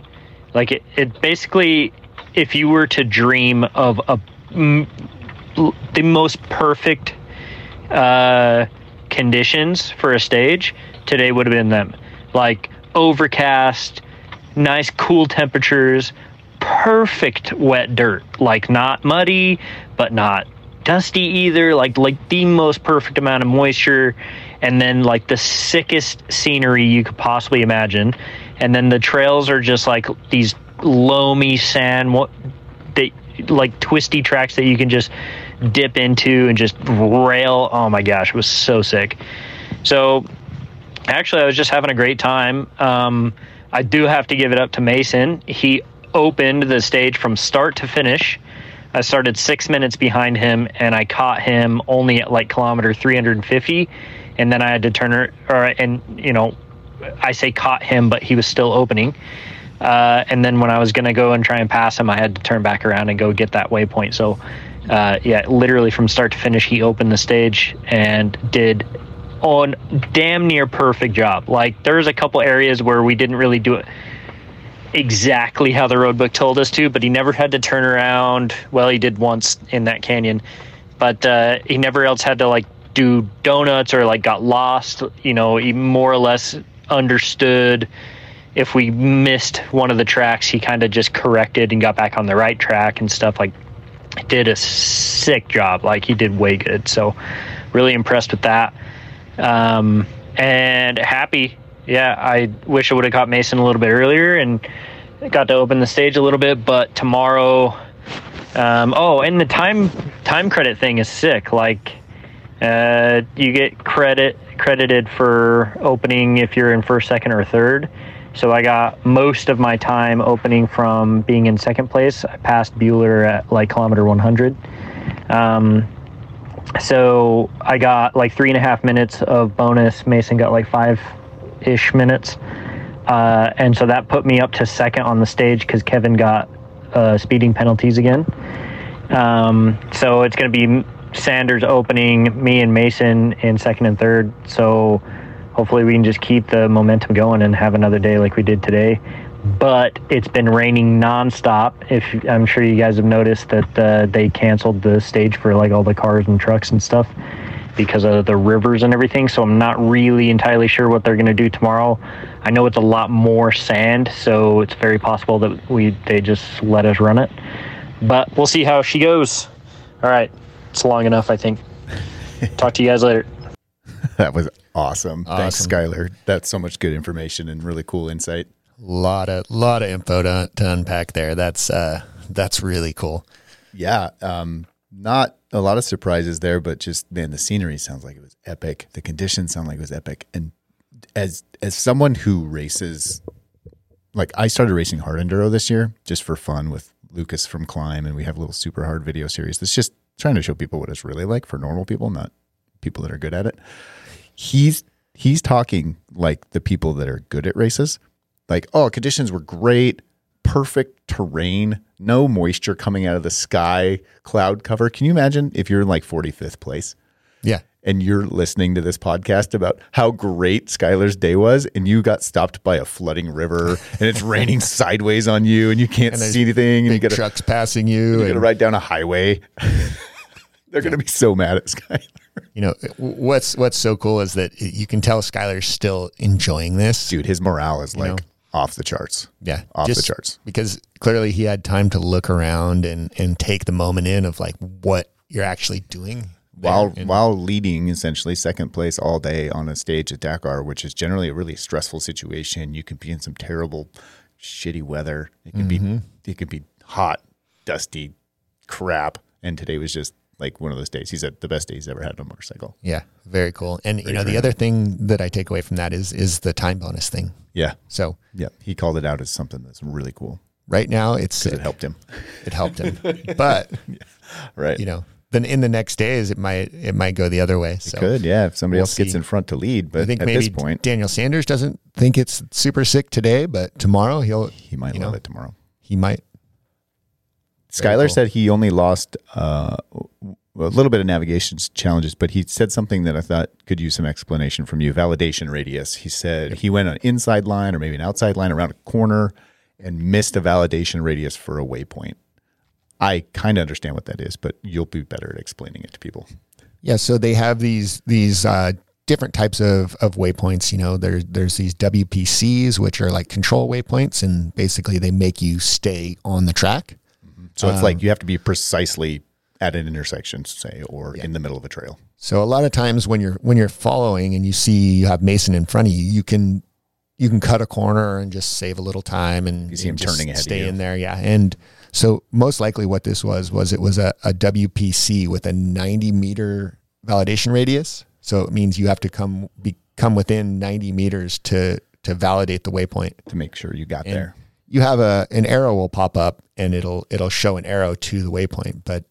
like it, it basically, if you were to dream of a m- the most perfect uh, conditions for a stage, today would have been them. Like overcast, nice cool temperatures, perfect wet dirt. Like not muddy, but not dusty either. Like like the most perfect amount of moisture, and then like the sickest scenery you could possibly imagine. And then the trails are just like these loamy sand, what they like twisty tracks that you can just dip into and just rail. Oh my gosh, it was so sick. So actually, I was just having a great time. Um, I do have to give it up to Mason. He opened the stage from start to finish. I started six minutes behind him, and I caught him only at like kilometer 350, and then I had to turn her. Or and you know, I say caught him, but he was still opening. Uh, and then when I was gonna go and try and pass him, I had to turn back around and go get that waypoint. So, uh, yeah, literally from start to finish, he opened the stage and did on damn near perfect job. Like there's a couple areas where we didn't really do it exactly how the road book told us to, but he never had to turn around. Well, he did once in that canyon, but uh, he never else had to like do donuts or like got lost. You know, he more or less understood if we missed one of the tracks, he kind of just corrected and got back on the right track and stuff. Like, did a sick job. Like, he did way good. So, really impressed with that. Um, and happy. Yeah, I wish I would have caught Mason a little bit earlier and got to open the stage a little bit. But tomorrow, um, oh, and the time time credit thing is sick. Like, uh, you get credit credited for opening if you're in first, second, or third. So I got most of my time opening from being in second place. I passed Bueller at like kilometer 100. Um, so I got like three and a half minutes of bonus. Mason got like five ish minutes. Uh, and so that put me up to second on the stage because Kevin got uh, speeding penalties again. Um, so it's going to be Sanders opening, me and Mason in second and third. So hopefully we can just keep the momentum going and have another day like we did today. But it's been raining nonstop. If I'm sure you guys have noticed that uh, they canceled the stage for like all the cars and trucks and stuff because of the rivers and everything. So I'm not really entirely sure what they're going to do tomorrow. I know it's a lot more sand, so it's very possible that we they just let us run it. But we'll see how she goes. All right, it's long enough, I think. Talk to you guys later. That was awesome. Thanks, Awesome. Skyler. That's so much good information and really cool insight. lot of lot of info to, to unpack there. That's uh, that's really cool. Yeah, um, not a lot of surprises there, but just man, the scenery sounds like it was epic. The conditions sound like it was epic, and as as someone who races, like I started racing hard enduro this year just for fun with Lucas from Klim, and we have a little super hard video series that's just trying to show people what it's really like for normal people, not people that are good at it. He's he's talking like the people that are good at races. Like, oh, conditions were great, perfect terrain, no moisture coming out of the sky, cloud cover. Can you imagine if you're in like 45th place Yeah. and you're listening to this podcast about how great Skyler's day was and you got stopped by a flooding river and it's raining sideways on you and you can't And see anything and you Big got trucks passing you. you got to ride down a highway. They're going to be so mad at Skyler. you know what's what's so cool is that you can tell Skyler's still enjoying this. Dude, his morale is like know? off the charts. Yeah, Off the charts. because clearly he had time to look around and and take the moment in of like what you're actually doing while And- while leading essentially second place all day on a stage at Dakar, which is generally a really stressful situation. You can be in some terrible, shitty weather. It could Mm-hmm. be it could be hot, dusty, crap. And today was just like one of those days. He said the best day he's ever had on a motorcycle. yeah, very cool. And you know the other thing that I take away from that is is the time bonus thing. Yeah, So yeah. He called it out as something that's really cool right now it's because it, it helped him. it helped him, but Right. you know then in the next days it might it might go the other way. So Could yeah. If somebody We'll else gets in front to lead, but I think at maybe this point, Daniel Sanders doesn't think it's super sick today, but tomorrow he'll he might love know, it tomorrow. he might. Skyler cool. said he only lost uh, a little bit of navigation challenges, but he said something that I thought could use some explanation from you. Validation radius. He said he went on an inside line or maybe an outside line around a corner and missed a validation radius for a waypoint. I kind of understand what that is, but you'll be better at explaining it to people. Yeah, so they have these these uh, different types of, of waypoints. You know, there's there's these WPCs, which are like control waypoints, and basically they make you stay on the track. So it's Um, like you have to be precisely at an intersection, say, or in the middle of a trail. So a lot of times when you're when you're following and you see you have Mason in front of you, you can you can cut a corner and just save a little time and You see him turning ahead stay in there. Yeah, and so most likely what this was was it was a, a WPC with a 90 meter validation radius. So it means you have to come be, come within 90 meters to to validate the waypoint. to make sure you got And there. You have a an arrow will pop up and it'll it'll show an arrow to the waypoint, but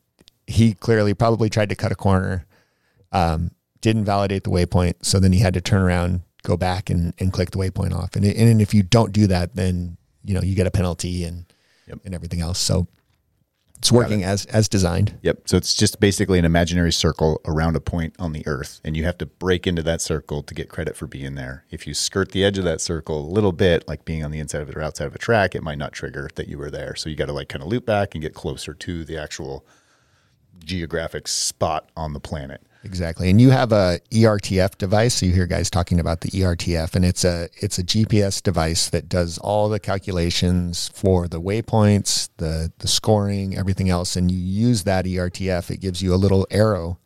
he clearly probably tried to cut a corner, um, didn't validate the waypoint, so then he had to turn around, go back and, and click the waypoint off. And and if you don't do that, then you know you get a penalty and Yep. and everything else. So it's working as as designed. Yep. So it's just basically an imaginary circle around a point on the earth, and you have to break into that circle to get credit for being there. If you skirt the edge of that circle a little bit, like being on the inside of it or outside of a track, it might not trigger that you were there. So you got to like kind of loop back and get closer to the actual geographic spot on the planet. Exactly. And you have a ERTF device. So you hear guys talking about the ERTF and it's a it's a GPS device that does all the calculations for the waypoints, the the scoring, everything else. And you use that ERTF, it gives you a little arrow.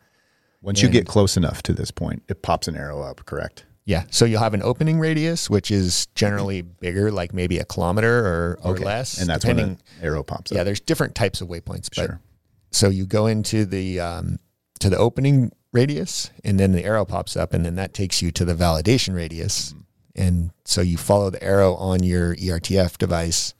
Once you get close enough to this point, it pops an arrow up, correct? Yeah. So you'll have an opening radius, which is generally bigger, like maybe a kilometer or, or Okay. less. And that's depending. when the arrow pops Yeah, there's different types of waypoints. But Sure. so you go into the um, to the opening radius, and then the arrow pops up, and then that takes you to the validation radius. Mm-hmm. And so you follow the arrow on your ERTF device,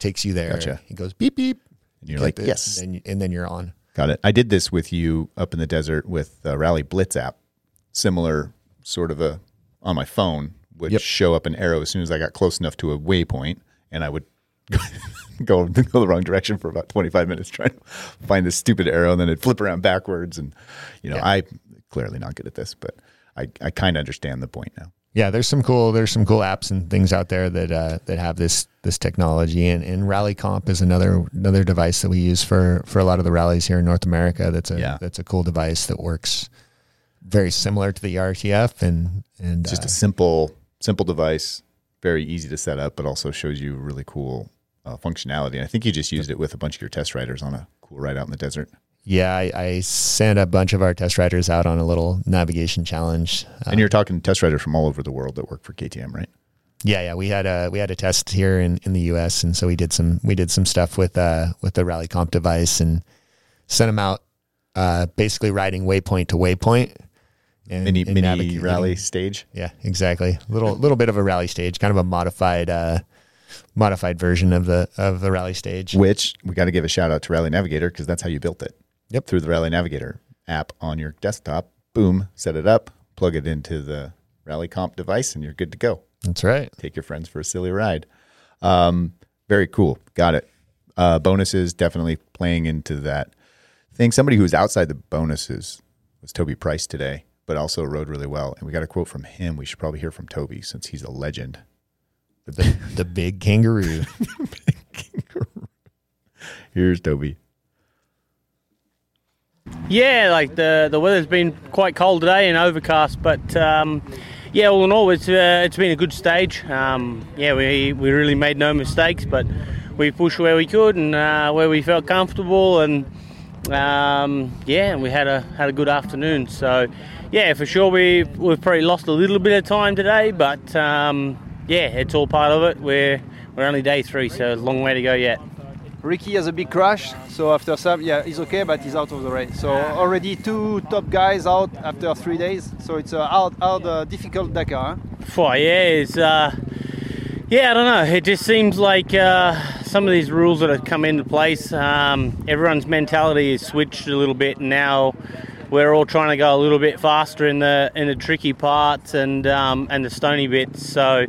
takes you there. Gotcha. It goes beep beep. And you're like, the- yes. and then, and then you're on. Got it. I did this with you up in the desert with the Rally Blitz app. Similar sort of a on my phone would Yep. show up an arrow as soon as I got close enough to a waypoint, and I would go go the wrong direction for about 25 minutes trying to find this stupid arrow, and then it'd flip around backwards. And you know, Yeah. I clearly not good at this, but I I kind of understand the point now. Yeah, there's some cool there's some cool apps and things out there that uh, that have this this technology and, and Rally Comp is another another device that we use for for a lot of the rallies here in North America. That's a Yeah. that's a cool device that works very similar to the RTF and and It's just uh, a simple simple device, very easy to set up, but also shows you really cool uh, functionality. And I think you just used it with a bunch of your test riders on a cool ride out in the desert. yeah. I, I sent a bunch of our test riders out on a little navigation challenge. Uh, And you're talking test riders from all over the world that work for KTM, right? Yeah, yeah, we had a we had a test here in, in the U.S. and so we did some we did some stuff with uh with the Rally Comp device and sent them out, uh, basically riding waypoint to waypoint. And, Mini and mini rally stage. Yeah, exactly. Little little bit of a rally stage, kind of a modified uh, modified version of the of the rally stage. Which we got to give a shout out to Rally Navigator because that's how you built it. Yep. Through the Rally Navigator app on your desktop. Boom, set it up, plug it into the Rally Comp device, and you're good to go. That's right. Take your friends for a silly ride. Um, very cool. Got it. Uh, bonuses definitely playing into that thing. Somebody who's outside the bonuses was Toby Price today, but also rode really well. And we got a quote from him. We should probably hear from Toby since he's a legend. The the big kangaroo. Here's Toby. Yeah, like the the weather's been quite cold today and overcast, but um, yeah, all in all, it's uh, it's been a good stage. Um, yeah, we we really made no mistakes, but we pushed where we could and uh, where we felt comfortable, and um, yeah, and we had a had a good afternoon. So yeah, for sure, we we've probably lost a little bit of time today, but um, yeah, it's all part of it. We're we're only day three, so a long way to go yet. Ricky has a big crash, so after some, yeah, he's okay, but he's out of the race. So already two top guys out after three days. So it's a hard, hard, uh, difficult Dakar. Huh? Yeah, it's uh, yeah, I don't know. It just seems like uh, some of these rules that have come into place, um, everyone's mentality is switched a little bit, now we're all trying to go a little bit faster in the in the tricky parts and um, and the stony bits. So.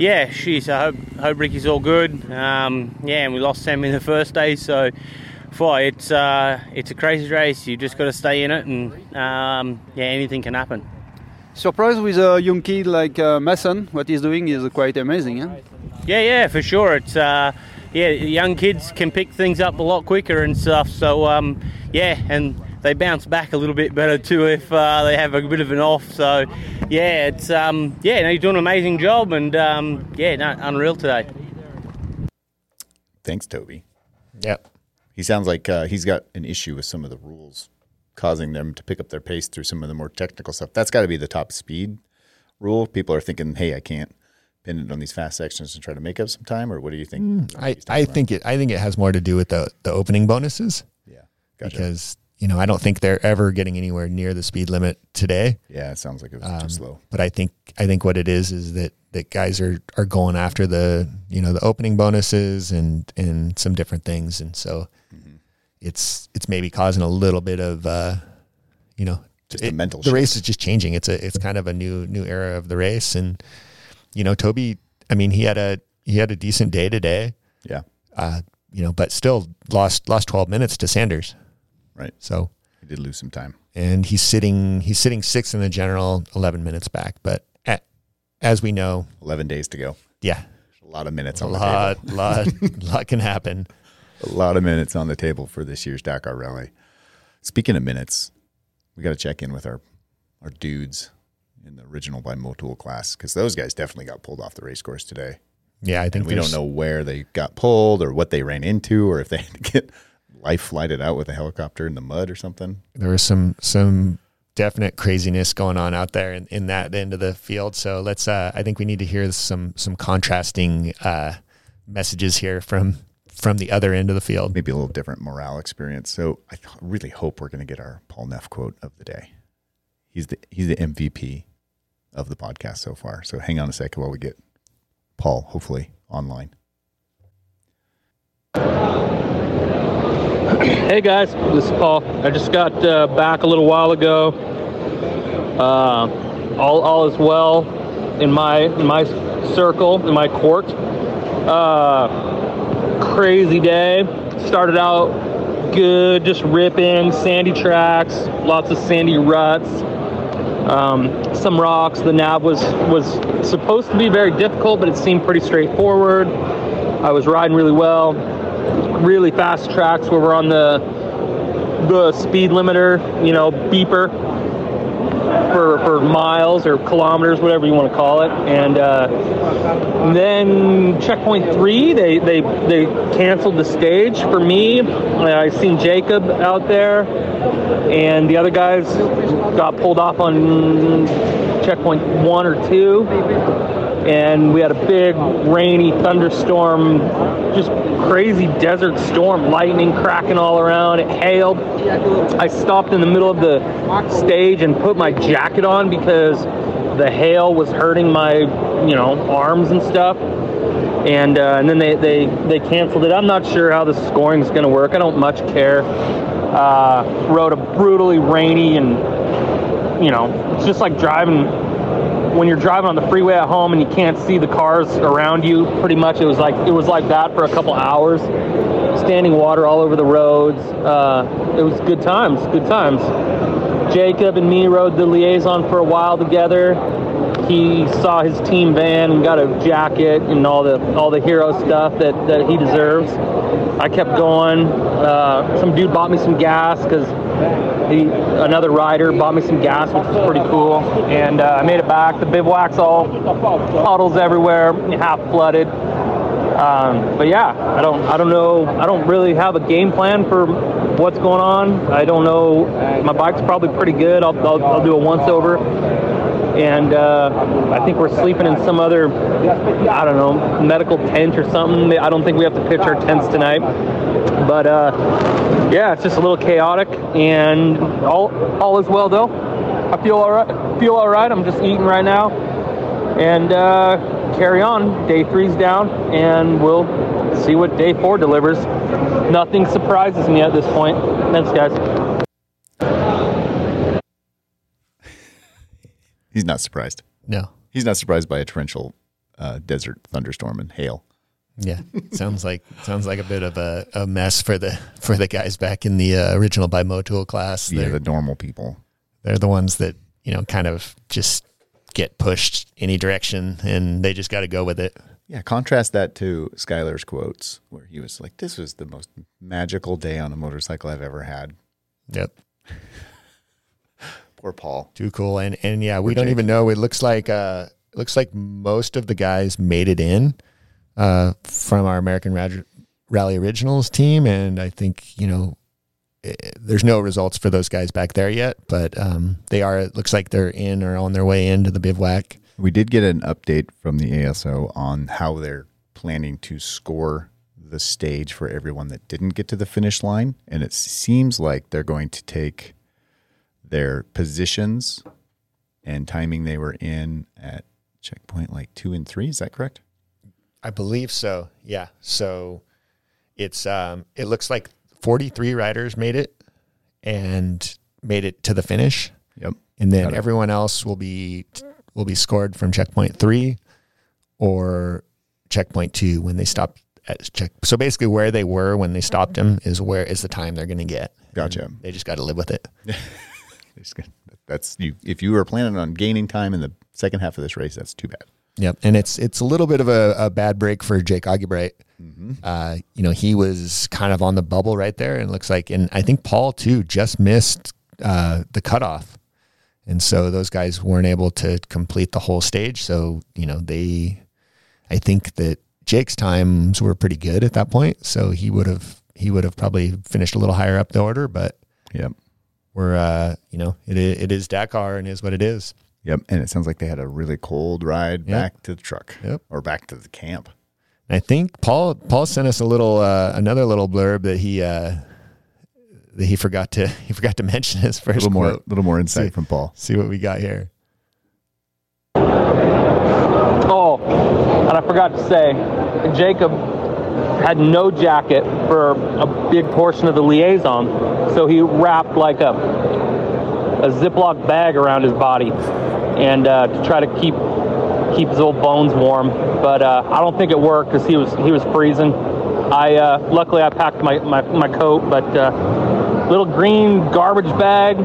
Yeah, sheesh, I hope, hope Ricky's all good. Um, yeah, and we lost Sam in the first day, so boy, it's uh, it's a crazy race. You just got to stay in it, and um, yeah, anything can happen. Surprised with a young kid like uh, Mason. What he's doing is quite amazing. Huh? Yeah, yeah, for sure. It's uh, yeah, young kids can pick things up a lot quicker and stuff. So um, yeah, and they bounce back a little bit better too if uh, they have a bit of an off. So yeah, it's um, yeah, no, you're doing an amazing job, and um, yeah, no, unreal today. Thanks, Toby. Yep. He sounds like uh, he's got an issue with some of the rules, causing them to pick up their pace through some of the more technical stuff. That's got to be the top speed rule. People are thinking, "Hey, I can't pin it on these fast sections and try to make up some time." Or what do you think? I, I think it I think it has more to do with the the opening bonuses. Yeah, gotcha. Because you know I don't think they're ever getting anywhere near the speed limit today. Yeah, it sounds like it was Um, too slow. But I think I think what it is is that that guys are are going after the you know the opening bonuses and and some different things, and so Mm-hmm. it's it's maybe causing a little bit of uh, you know Just a mental The shift. race is just changing. It's a it's kind of a new new era of the race, and you know Toby. I mean, he had a he had a decent day today. Yeah, uh, you know, but still lost lost twelve minutes to Sanders. Right. So He did lose some time. and he's sitting he's sitting sixth in the general, eleven minutes back. But at, as we know, Eleven days to go. yeah, A lot of minutes a on the lot table. lot lot can happen. A lot of minutes on the table for this year's Dakar Rally. Speaking of minutes, we got to check in with our our dudes in the original by Motul class because those guys definitely got pulled off the race course today. Yeah, I think And we don't know where they got pulled or what they ran into or if they had to get life flighted out with a helicopter in the mud or something. there was some some definite craziness going on out there in, in that end of the field. So let's uh, I think we need to hear some some contrasting uh, messages here from from the other end of the field. Maybe a little different morale experience. So I th- really hope we're going to get our Paul Neff quote of the day. He's the he's the MVP of the podcast so far. So hang on a second while we get Paul hopefully online. Hey guys, this is Paul. I just got uh, back a little while ago. Uh, all, all is well in my in my circle, in my court. Uh, crazy day. Started out good, just ripping, sandy tracks, lots of sandy ruts, um, some rocks. The nav was was supposed to be very difficult, but it seemed pretty straightforward. I was riding really well really fast tracks where we're on the the speed limiter, you know, beeper for for miles or kilometers, whatever you want to call it. And uh, then checkpoint three, they they they canceled the stage for me. I seen Jacob out there, and the other guys got pulled off on checkpoint one or two. And we had a big rainy thunderstorm, just crazy desert storm, lightning cracking all around. It hailed. I stopped in the middle of the stage and put my jacket on because the hail was hurting my, you know, arms and stuff. And uh, and then they, they they canceled it. I'm not sure how the scoring is going to work. I don't much care. Uh, rode a brutally rainy and you know, it's just like driving when you're driving on the freeway at home and you can't see the cars around you. Pretty much, it was like it was like that for a couple hours. Standing water all over the roads. Uh, it was good times. Good times. Jacob and me rode the liaison for a while together. He saw his team van and got a jacket and all the all the hero stuff that, that he deserves. I kept going. Uh, some dude bought me some gas because he, another rider bought me some gas, which was pretty cool. And uh, I made it back. The bivouac's all puddles everywhere, half flooded. Um, but yeah, I don't, I don't know, I don't really have a game plan for what's going on. I don't know. My bike's probably pretty good. I'll, I'll, I'll do a once over. And uh, I think we're sleeping in some other, I don't know, medical tent or something. I don't think we have to pitch our tents tonight. But uh, yeah, it's just a little chaotic, and all all is well though. I feel all right. Feel all right. I'm just eating right now, and uh, carry on. Day three's down, and we'll see what day four delivers. Nothing surprises me at this point. Thanks, guys. He's not surprised. No. He's not surprised by a torrential uh, desert thunderstorm and hail. Yeah, sounds like sounds like a bit of a, a mess for the for the guys back in the uh, original by Motul class. Yeah, They're, the normal people. they're the ones that you know kind of just get pushed any direction, and they just got to go with it. Yeah, contrast that to Skyler's quotes, where he was like, "This was the most magical day on a motorcycle I've ever had." Yep. Poor Paul. Too cool. And and yeah, we Poor don't Jake. even know. It looks like uh it looks like most of the guys made it in uh from our American Rad- Rally Originals team and I think, you know, eh, there's no results for those guys back there yet, but um they are it looks like they're in or on their way into the bivouac. We did get an update from the ASO on how they're planning to score the stage for everyone that didn't get to the finish line. And it seems like they're going to take their positions and timing they were in at checkpoint like two and three. Is that correct? I believe so. Yeah. So it's um it looks like 43 riders made it and made it to the finish. Yep. And then everyone else will be will be scored from checkpoint 3 or checkpoint 2 when they stop at check. So basically where they were when they stopped them is where is the time they're going to get. Gotcha. And they just got to live with it. That's you. If you were planning on gaining time in the second half of this race, that's too bad. Yep, and it's it's a little bit of a, a bad break for Jake Argubright. Uh, you know, he was kind of on the bubble right there, and it looks like, and I think Paul too just missed uh, the cutoff, and so those guys weren't able to complete the whole stage. So you know, they, I think that Jake's times were pretty good at that point, so he would have he would have probably finished a little higher up the order, but Yep. We're uh, you know, it it is Dakar and is what it is. Yep. And it sounds like they had a really cold ride Yep. back to the truck. Yep. Or back to the camp. I think Paul Paul sent us a little uh, another little blurb that he uh, that he forgot to he forgot to mention his A first little more, quote. little more insight See. from Paul. See what we got here. Oh, and I forgot to say, Jacob had no jacket for a big portion of the liaison, so he wrapped like a a Ziploc bag around his body, and uh, to try to keep keep his old bones warm. But uh, I don't think it worked because he was he was freezing. I uh, luckily I packed my my, my coat, but uh, little green garbage bag.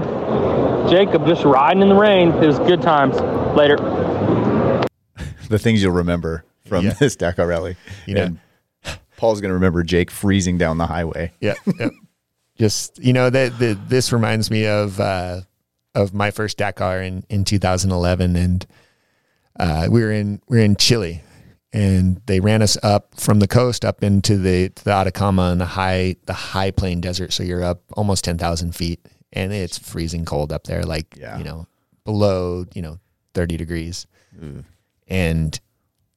Jacob just riding in the rain. It was good times. Later. The things you'll remember from Yeah. this Dakar rally. You know. And Paul's going to remember Jake freezing down the highway. Yeah, yeah. just you know that this reminds me of uh, of my first Dakar in, in 2011, and uh, we were in we were in Chile, and they ran us up from the coast up into the the Atacama and the high the high plain desert. So you're up almost 10,000 feet, and it's freezing cold up there, like Yeah. you know below you know 30 degrees, and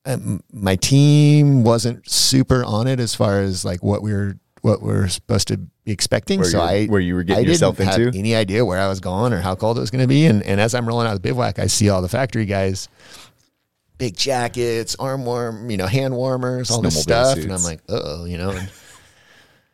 um, my team wasn't super on it as far as like what we were what we are supposed to be expecting. Where so you- I where you were getting I yourself didn't into? have any idea where I was going or how cold it was going to be. And and as I'm rolling out of the bivouac, I see all the factory guys, big jackets, arm warm, you know, hand warmers, all this stuff, and I'm suits. like, oh, you know. And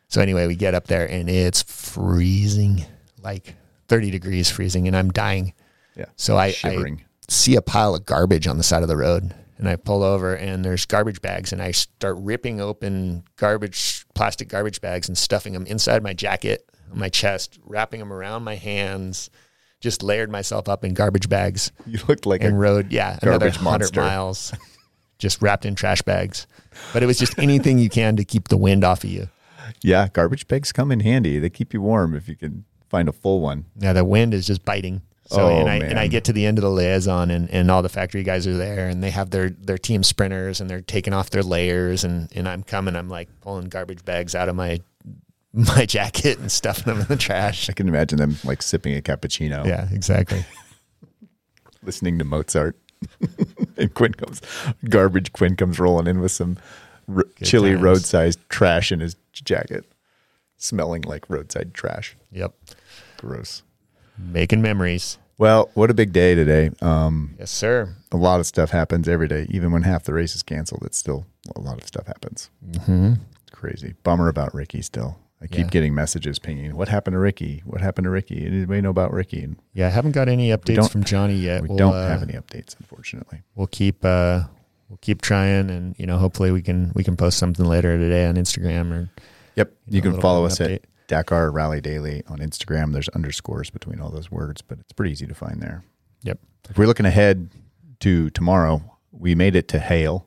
so anyway, we get up there and it's freezing, like 30 degrees freezing, and I'm dying. Yeah. So I, I see a pile of garbage on the side of the road and I pull over and there's garbage bags and I start ripping open garbage, plastic garbage bags and stuffing them inside my jacket, my chest, wrapping them around my hands, just layered myself up in garbage bags You looked like and a rode, yeah, another garbage 100 miles just wrapped in trash bags. But it was just anything you can to keep the wind off of you. yeah. Garbage bags come in handy. They keep you warm if you can find a full one. Yeah, the wind is just biting. So Oh, and I and I get to the end of the liaison and, and all the factory guys are there and they have their their team sprinters and they're taking off their layers and, and I'm coming, I'm like pulling garbage bags out of my my jacket and stuffing them in the trash. I can imagine them like sipping a cappuccino, Yeah, exactly. listening to Mozart. and Quinn comes, garbage Quinn comes rolling in with some r- chilly times. roadside trash in his jacket, smelling like roadside trash. Yep. Gross. Making memories. Well, what a big day today. Um, Yes, sir. a lot of stuff happens every day. Even when half the race is canceled, it's still a lot of stuff happens. Mm-hmm. It's crazy. Bummer about Ricky still. I keep Yeah. getting messages pinging. What happened to Ricky? What happened to Ricky? Anybody know about Ricky? And Yeah, I haven't got any updates from Johnny yet. we We'll, don't uh, have any updates, unfortunately. We'll keep uh we'll keep trying and you know, hopefully we can we can post something later today on Instagram or Yep. you know, can follow us an at Dakar Rally Daily on Instagram. There's underscores between all those words, but it's pretty easy to find there. Yep. If we're looking ahead to tomorrow, we made it to Ha'il.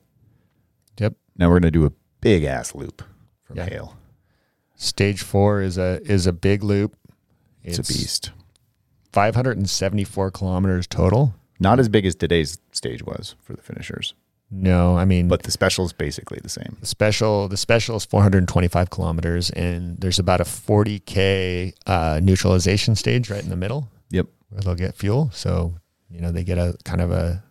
Yep. Now we're going to do a big ass loop from Yeah. Ha'il. Stage four is a is a big loop. It's, a beast. 574 kilometers total. Not as big as today's stage was for the finishers, No, I mean, but the special is basically the same. the special the special is 425 kilometers, and there's about a 40k uh, neutralization stage right in the middle Yep. where they'll get fuel. So you know they get a kind of a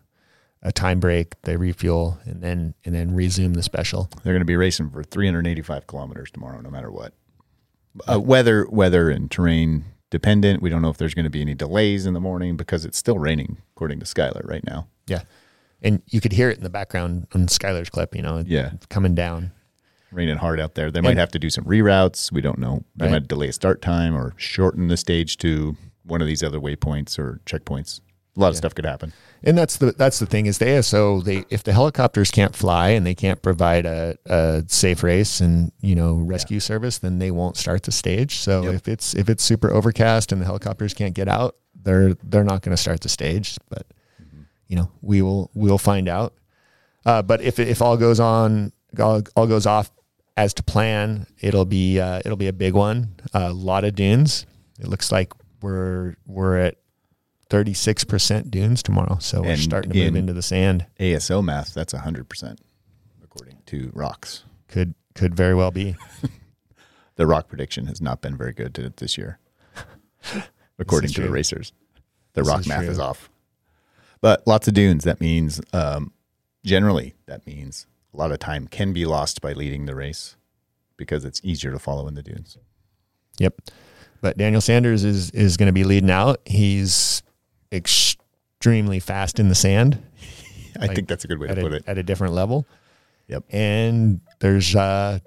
a time break, they refuel, and then and then resume the special. They're going to be racing for 385 kilometers tomorrow, no matter what. Uh, weather, weather and terrain dependent. We don't know if there's going to be any delays in the morning because it's still raining, according to Skyler right now. Yeah, and you could hear it in the background on Skyler's clip. You know, Yeah. coming down. Raining hard out there. They might And- have to do some reroutes. We don't know. They Right. might delay a start time or shorten the stage to one of these other waypoints or checkpoints. A lot of stuff could happen. And that's the that's the thing is the ASO they if the helicopters can't fly and they can't provide a, a safe race and you know rescue service then they won't start the stage. So Yep. if it's if it's super overcast and the helicopters can't get out, they're they're not going to start the stage. But you know we will we'll find out. Uh, but if if all goes on all, all goes off as to plan, it'll be uh, it'll be a big one. A lot of dunes. It looks like we're we're at 36% dunes tomorrow. So we're starting to move into the sand. ASO math, that's 100%, according to rocks. Could could very well be. The rock prediction has not been very good to this year, according to the racers. The This rock math true. is off. But lots of dunes. That means, um, generally, that means a lot of time can be lost by leading the race because it's easier to follow in the dunes. Yep. But Daniel Sanders is is going to be leading out. He's extremely fast in the sand I Like, think that's a good way to a, put it. at a different level. Yep. And there's uh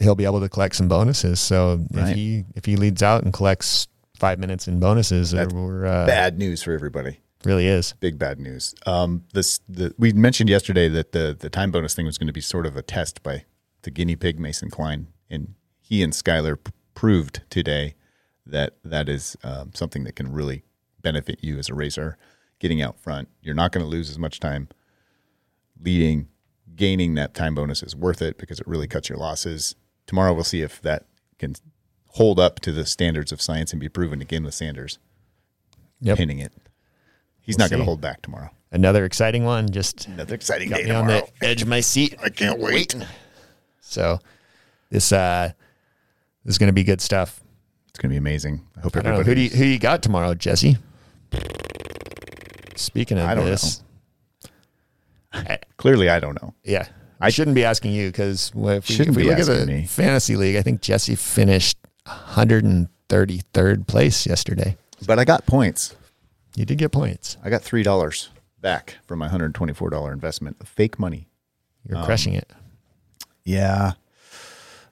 he'll be able to collect some bonuses. So Right. if he if he leads out and collects 5 minutes in bonuses That's we're uh, Bad news for everybody. Really is. Big bad news. Um, this the we mentioned yesterday that the the time bonus thing was going to be sort of a test by the guinea pig Mason Klein, and he and Skyler p- proved today that that is um, something that can really benefit you as a racer. Getting out front, you're not going to lose as much time. Leading, gaining that time bonus is worth it because it really cuts your losses. Tomorrow we'll see if that can hold up to the standards of science and be proven again with Sanders Yep. pinning it. He's We'll not going to hold back tomorrow. Another exciting one just Another exciting got day me on the edge of my seat. I can't wait. So this uh this is going to be good stuff. It's going to be amazing. I hope I don't know everybody. who do you, who you got tomorrow, Jesse. Speaking of I don't this, I, Clearly, I don't know. Yeah. I shouldn't be asking you because if we, if we be look at the me. fantasy league, I think Jesse finished 133rd place yesterday. But I got points. You did get points. I got three dollars back from my hundred twenty-four dollar investment of fake money. You're Um, crushing it. Yeah,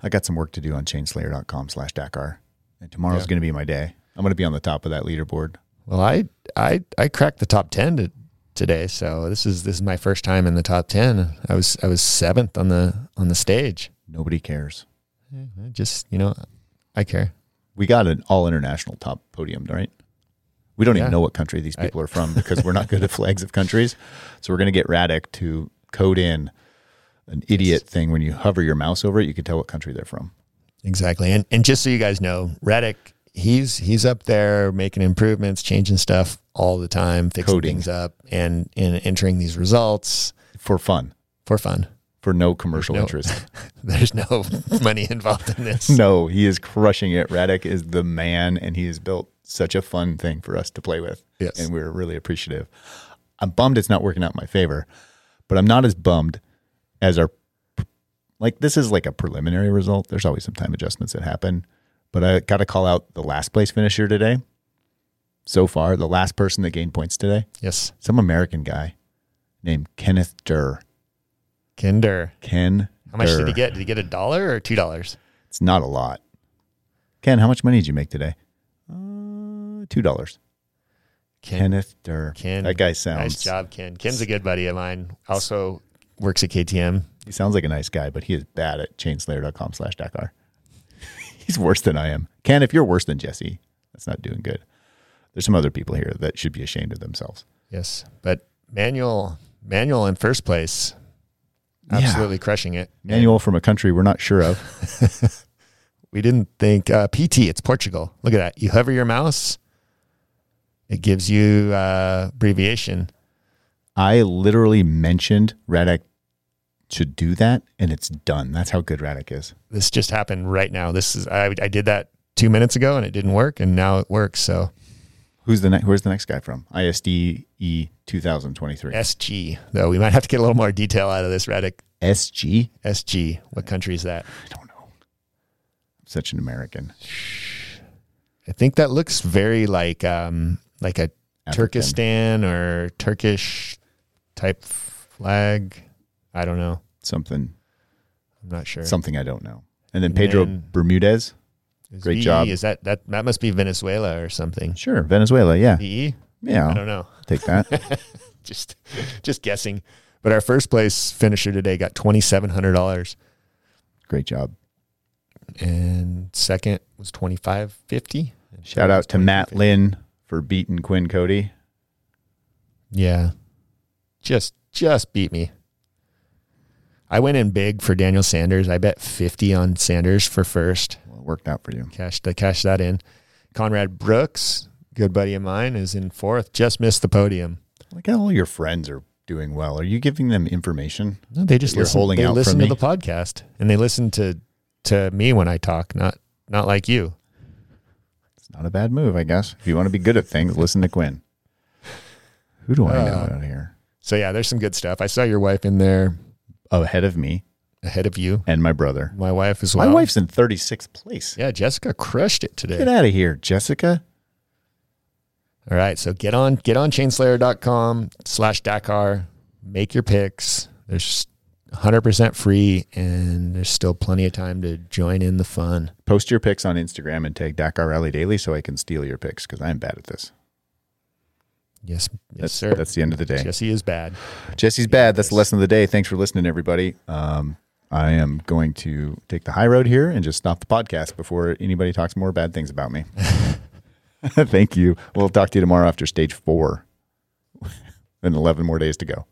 I got some work to do on chainslayer.com slash Dakar, and tomorrow's Yeah. going to be my day. I'm going to be on the top of that leaderboard. Well, I I I cracked the top 10 to, today, so this is this is my first time in the top 10. I was I was 7th on the on the stage. Nobody cares. I just, you know, I care. We got an all international top podium, right? We don't Yeah. even know what country these I- people are from because we're not good at flags of countries. So we're going to get Radek to code in an idiot thing when you hover your mouse over it, you can tell what country they're from. Exactly. And and just so you guys know, Radek, he's he's up there making improvements, changing stuff all the time, fixing Coding. things up and and entering these results for fun. For fun. For no commercial no- interest. There's no money involved in this. No, he is crushing it. Radek is the man, and he has built such a fun thing for us to play with. Yes. And we're really appreciative. I'm bummed it's not working out in my favor, but I'm not as bummed as our like this is like a preliminary result. There's always some time adjustments that happen. But I got to call out the last place finisher today. So far, the last person that gained points today. Yes. Some American guy named Kenneth Durr. Kinder. Ken. How much did he get? Did he get a dollar or two dollars? It's not a lot. Ken, how much money did you make today? Two dollars. Ken, Kenneth Durr. Ken. That guy sounds. Nice job, Ken. Ken's a good buddy of mine. Also works at KTM. He sounds like a nice guy, but he is bad at chainslayer.com slash Dakar. He's worse than I am. Ken, if you're worse than Jesse, that's not doing good. There's some other people here that should be ashamed of themselves. Yes. But Manuel, Manuel in first place. Absolutely crushing it. Manuel from a country we're not sure of. We didn't think uh, PT. It's Portugal. Look at that. You hover your mouse, it gives you uh, abbreviation. I literally mentioned Radek should do that, and it's done. That's how good Radek is. This just happened right now. This is I, I did that two minutes ago and it didn't work, and now it works. So Who's the next? Where's the next guy from? ISDE 2023. SG though, we might have to get a little more detail out of this. Radek SG. SG. What country is that? I don't know. Such an American. I think that looks very like um like a African. Turkestan or Turkish type flag. I don't know. Something. I'm not sure. Something I don't know. And then And Pedro then- Bermudez. Great VE, job. Is that that that must be Venezuela or something? Sure, Venezuela. Yeah, VE? yeah. I don't know. Take that. just just guessing. But our first place finisher today got twenty seven hundred dollars, Great job. and second was twenty five fifty. Shout out to Matt Lynn for beating Quinn Cody. Yeah, just just beat me. I went in big for Daniel Sanders. I bet fifty on Sanders for first. Well, it worked out for you. Cash I cash that in. Conrad Brooks, good buddy of mine, is in fourth. Just missed the podium. Like all your friends are doing well. Are you giving them information? No, they just listen, holding they out listen to me? the podcast and they listen to to me when I talk, not not like you. Not a bad move, I guess. If you want to be good at things, listen to Quinn. Who do I know Uh, out here? So yeah, there's some good stuff. I saw your wife in there Ahead of me ahead of you. and my brother. My wife as well. My wife's in 36th place. Yeah, Jessica crushed it today. Get out of here, Jessica. All right, so get on get on chainslayer.com slash Dakar. Make your picks. There's 100% free and there's still plenty of time to join in the fun. Post your picks on Instagram and tag Dakar Rally Daily so I can steal your picks because I'm bad at this. Yes, yes That's, sir. that's the end of the day. Jesse is bad. Jesse's bad. That's the lesson of the day. Thanks for listening, everybody. Um, I am going to take the high road here and just stop the podcast before anybody talks more bad things about me. Thank you. We'll talk to you tomorrow after stage four and 11 more days to go.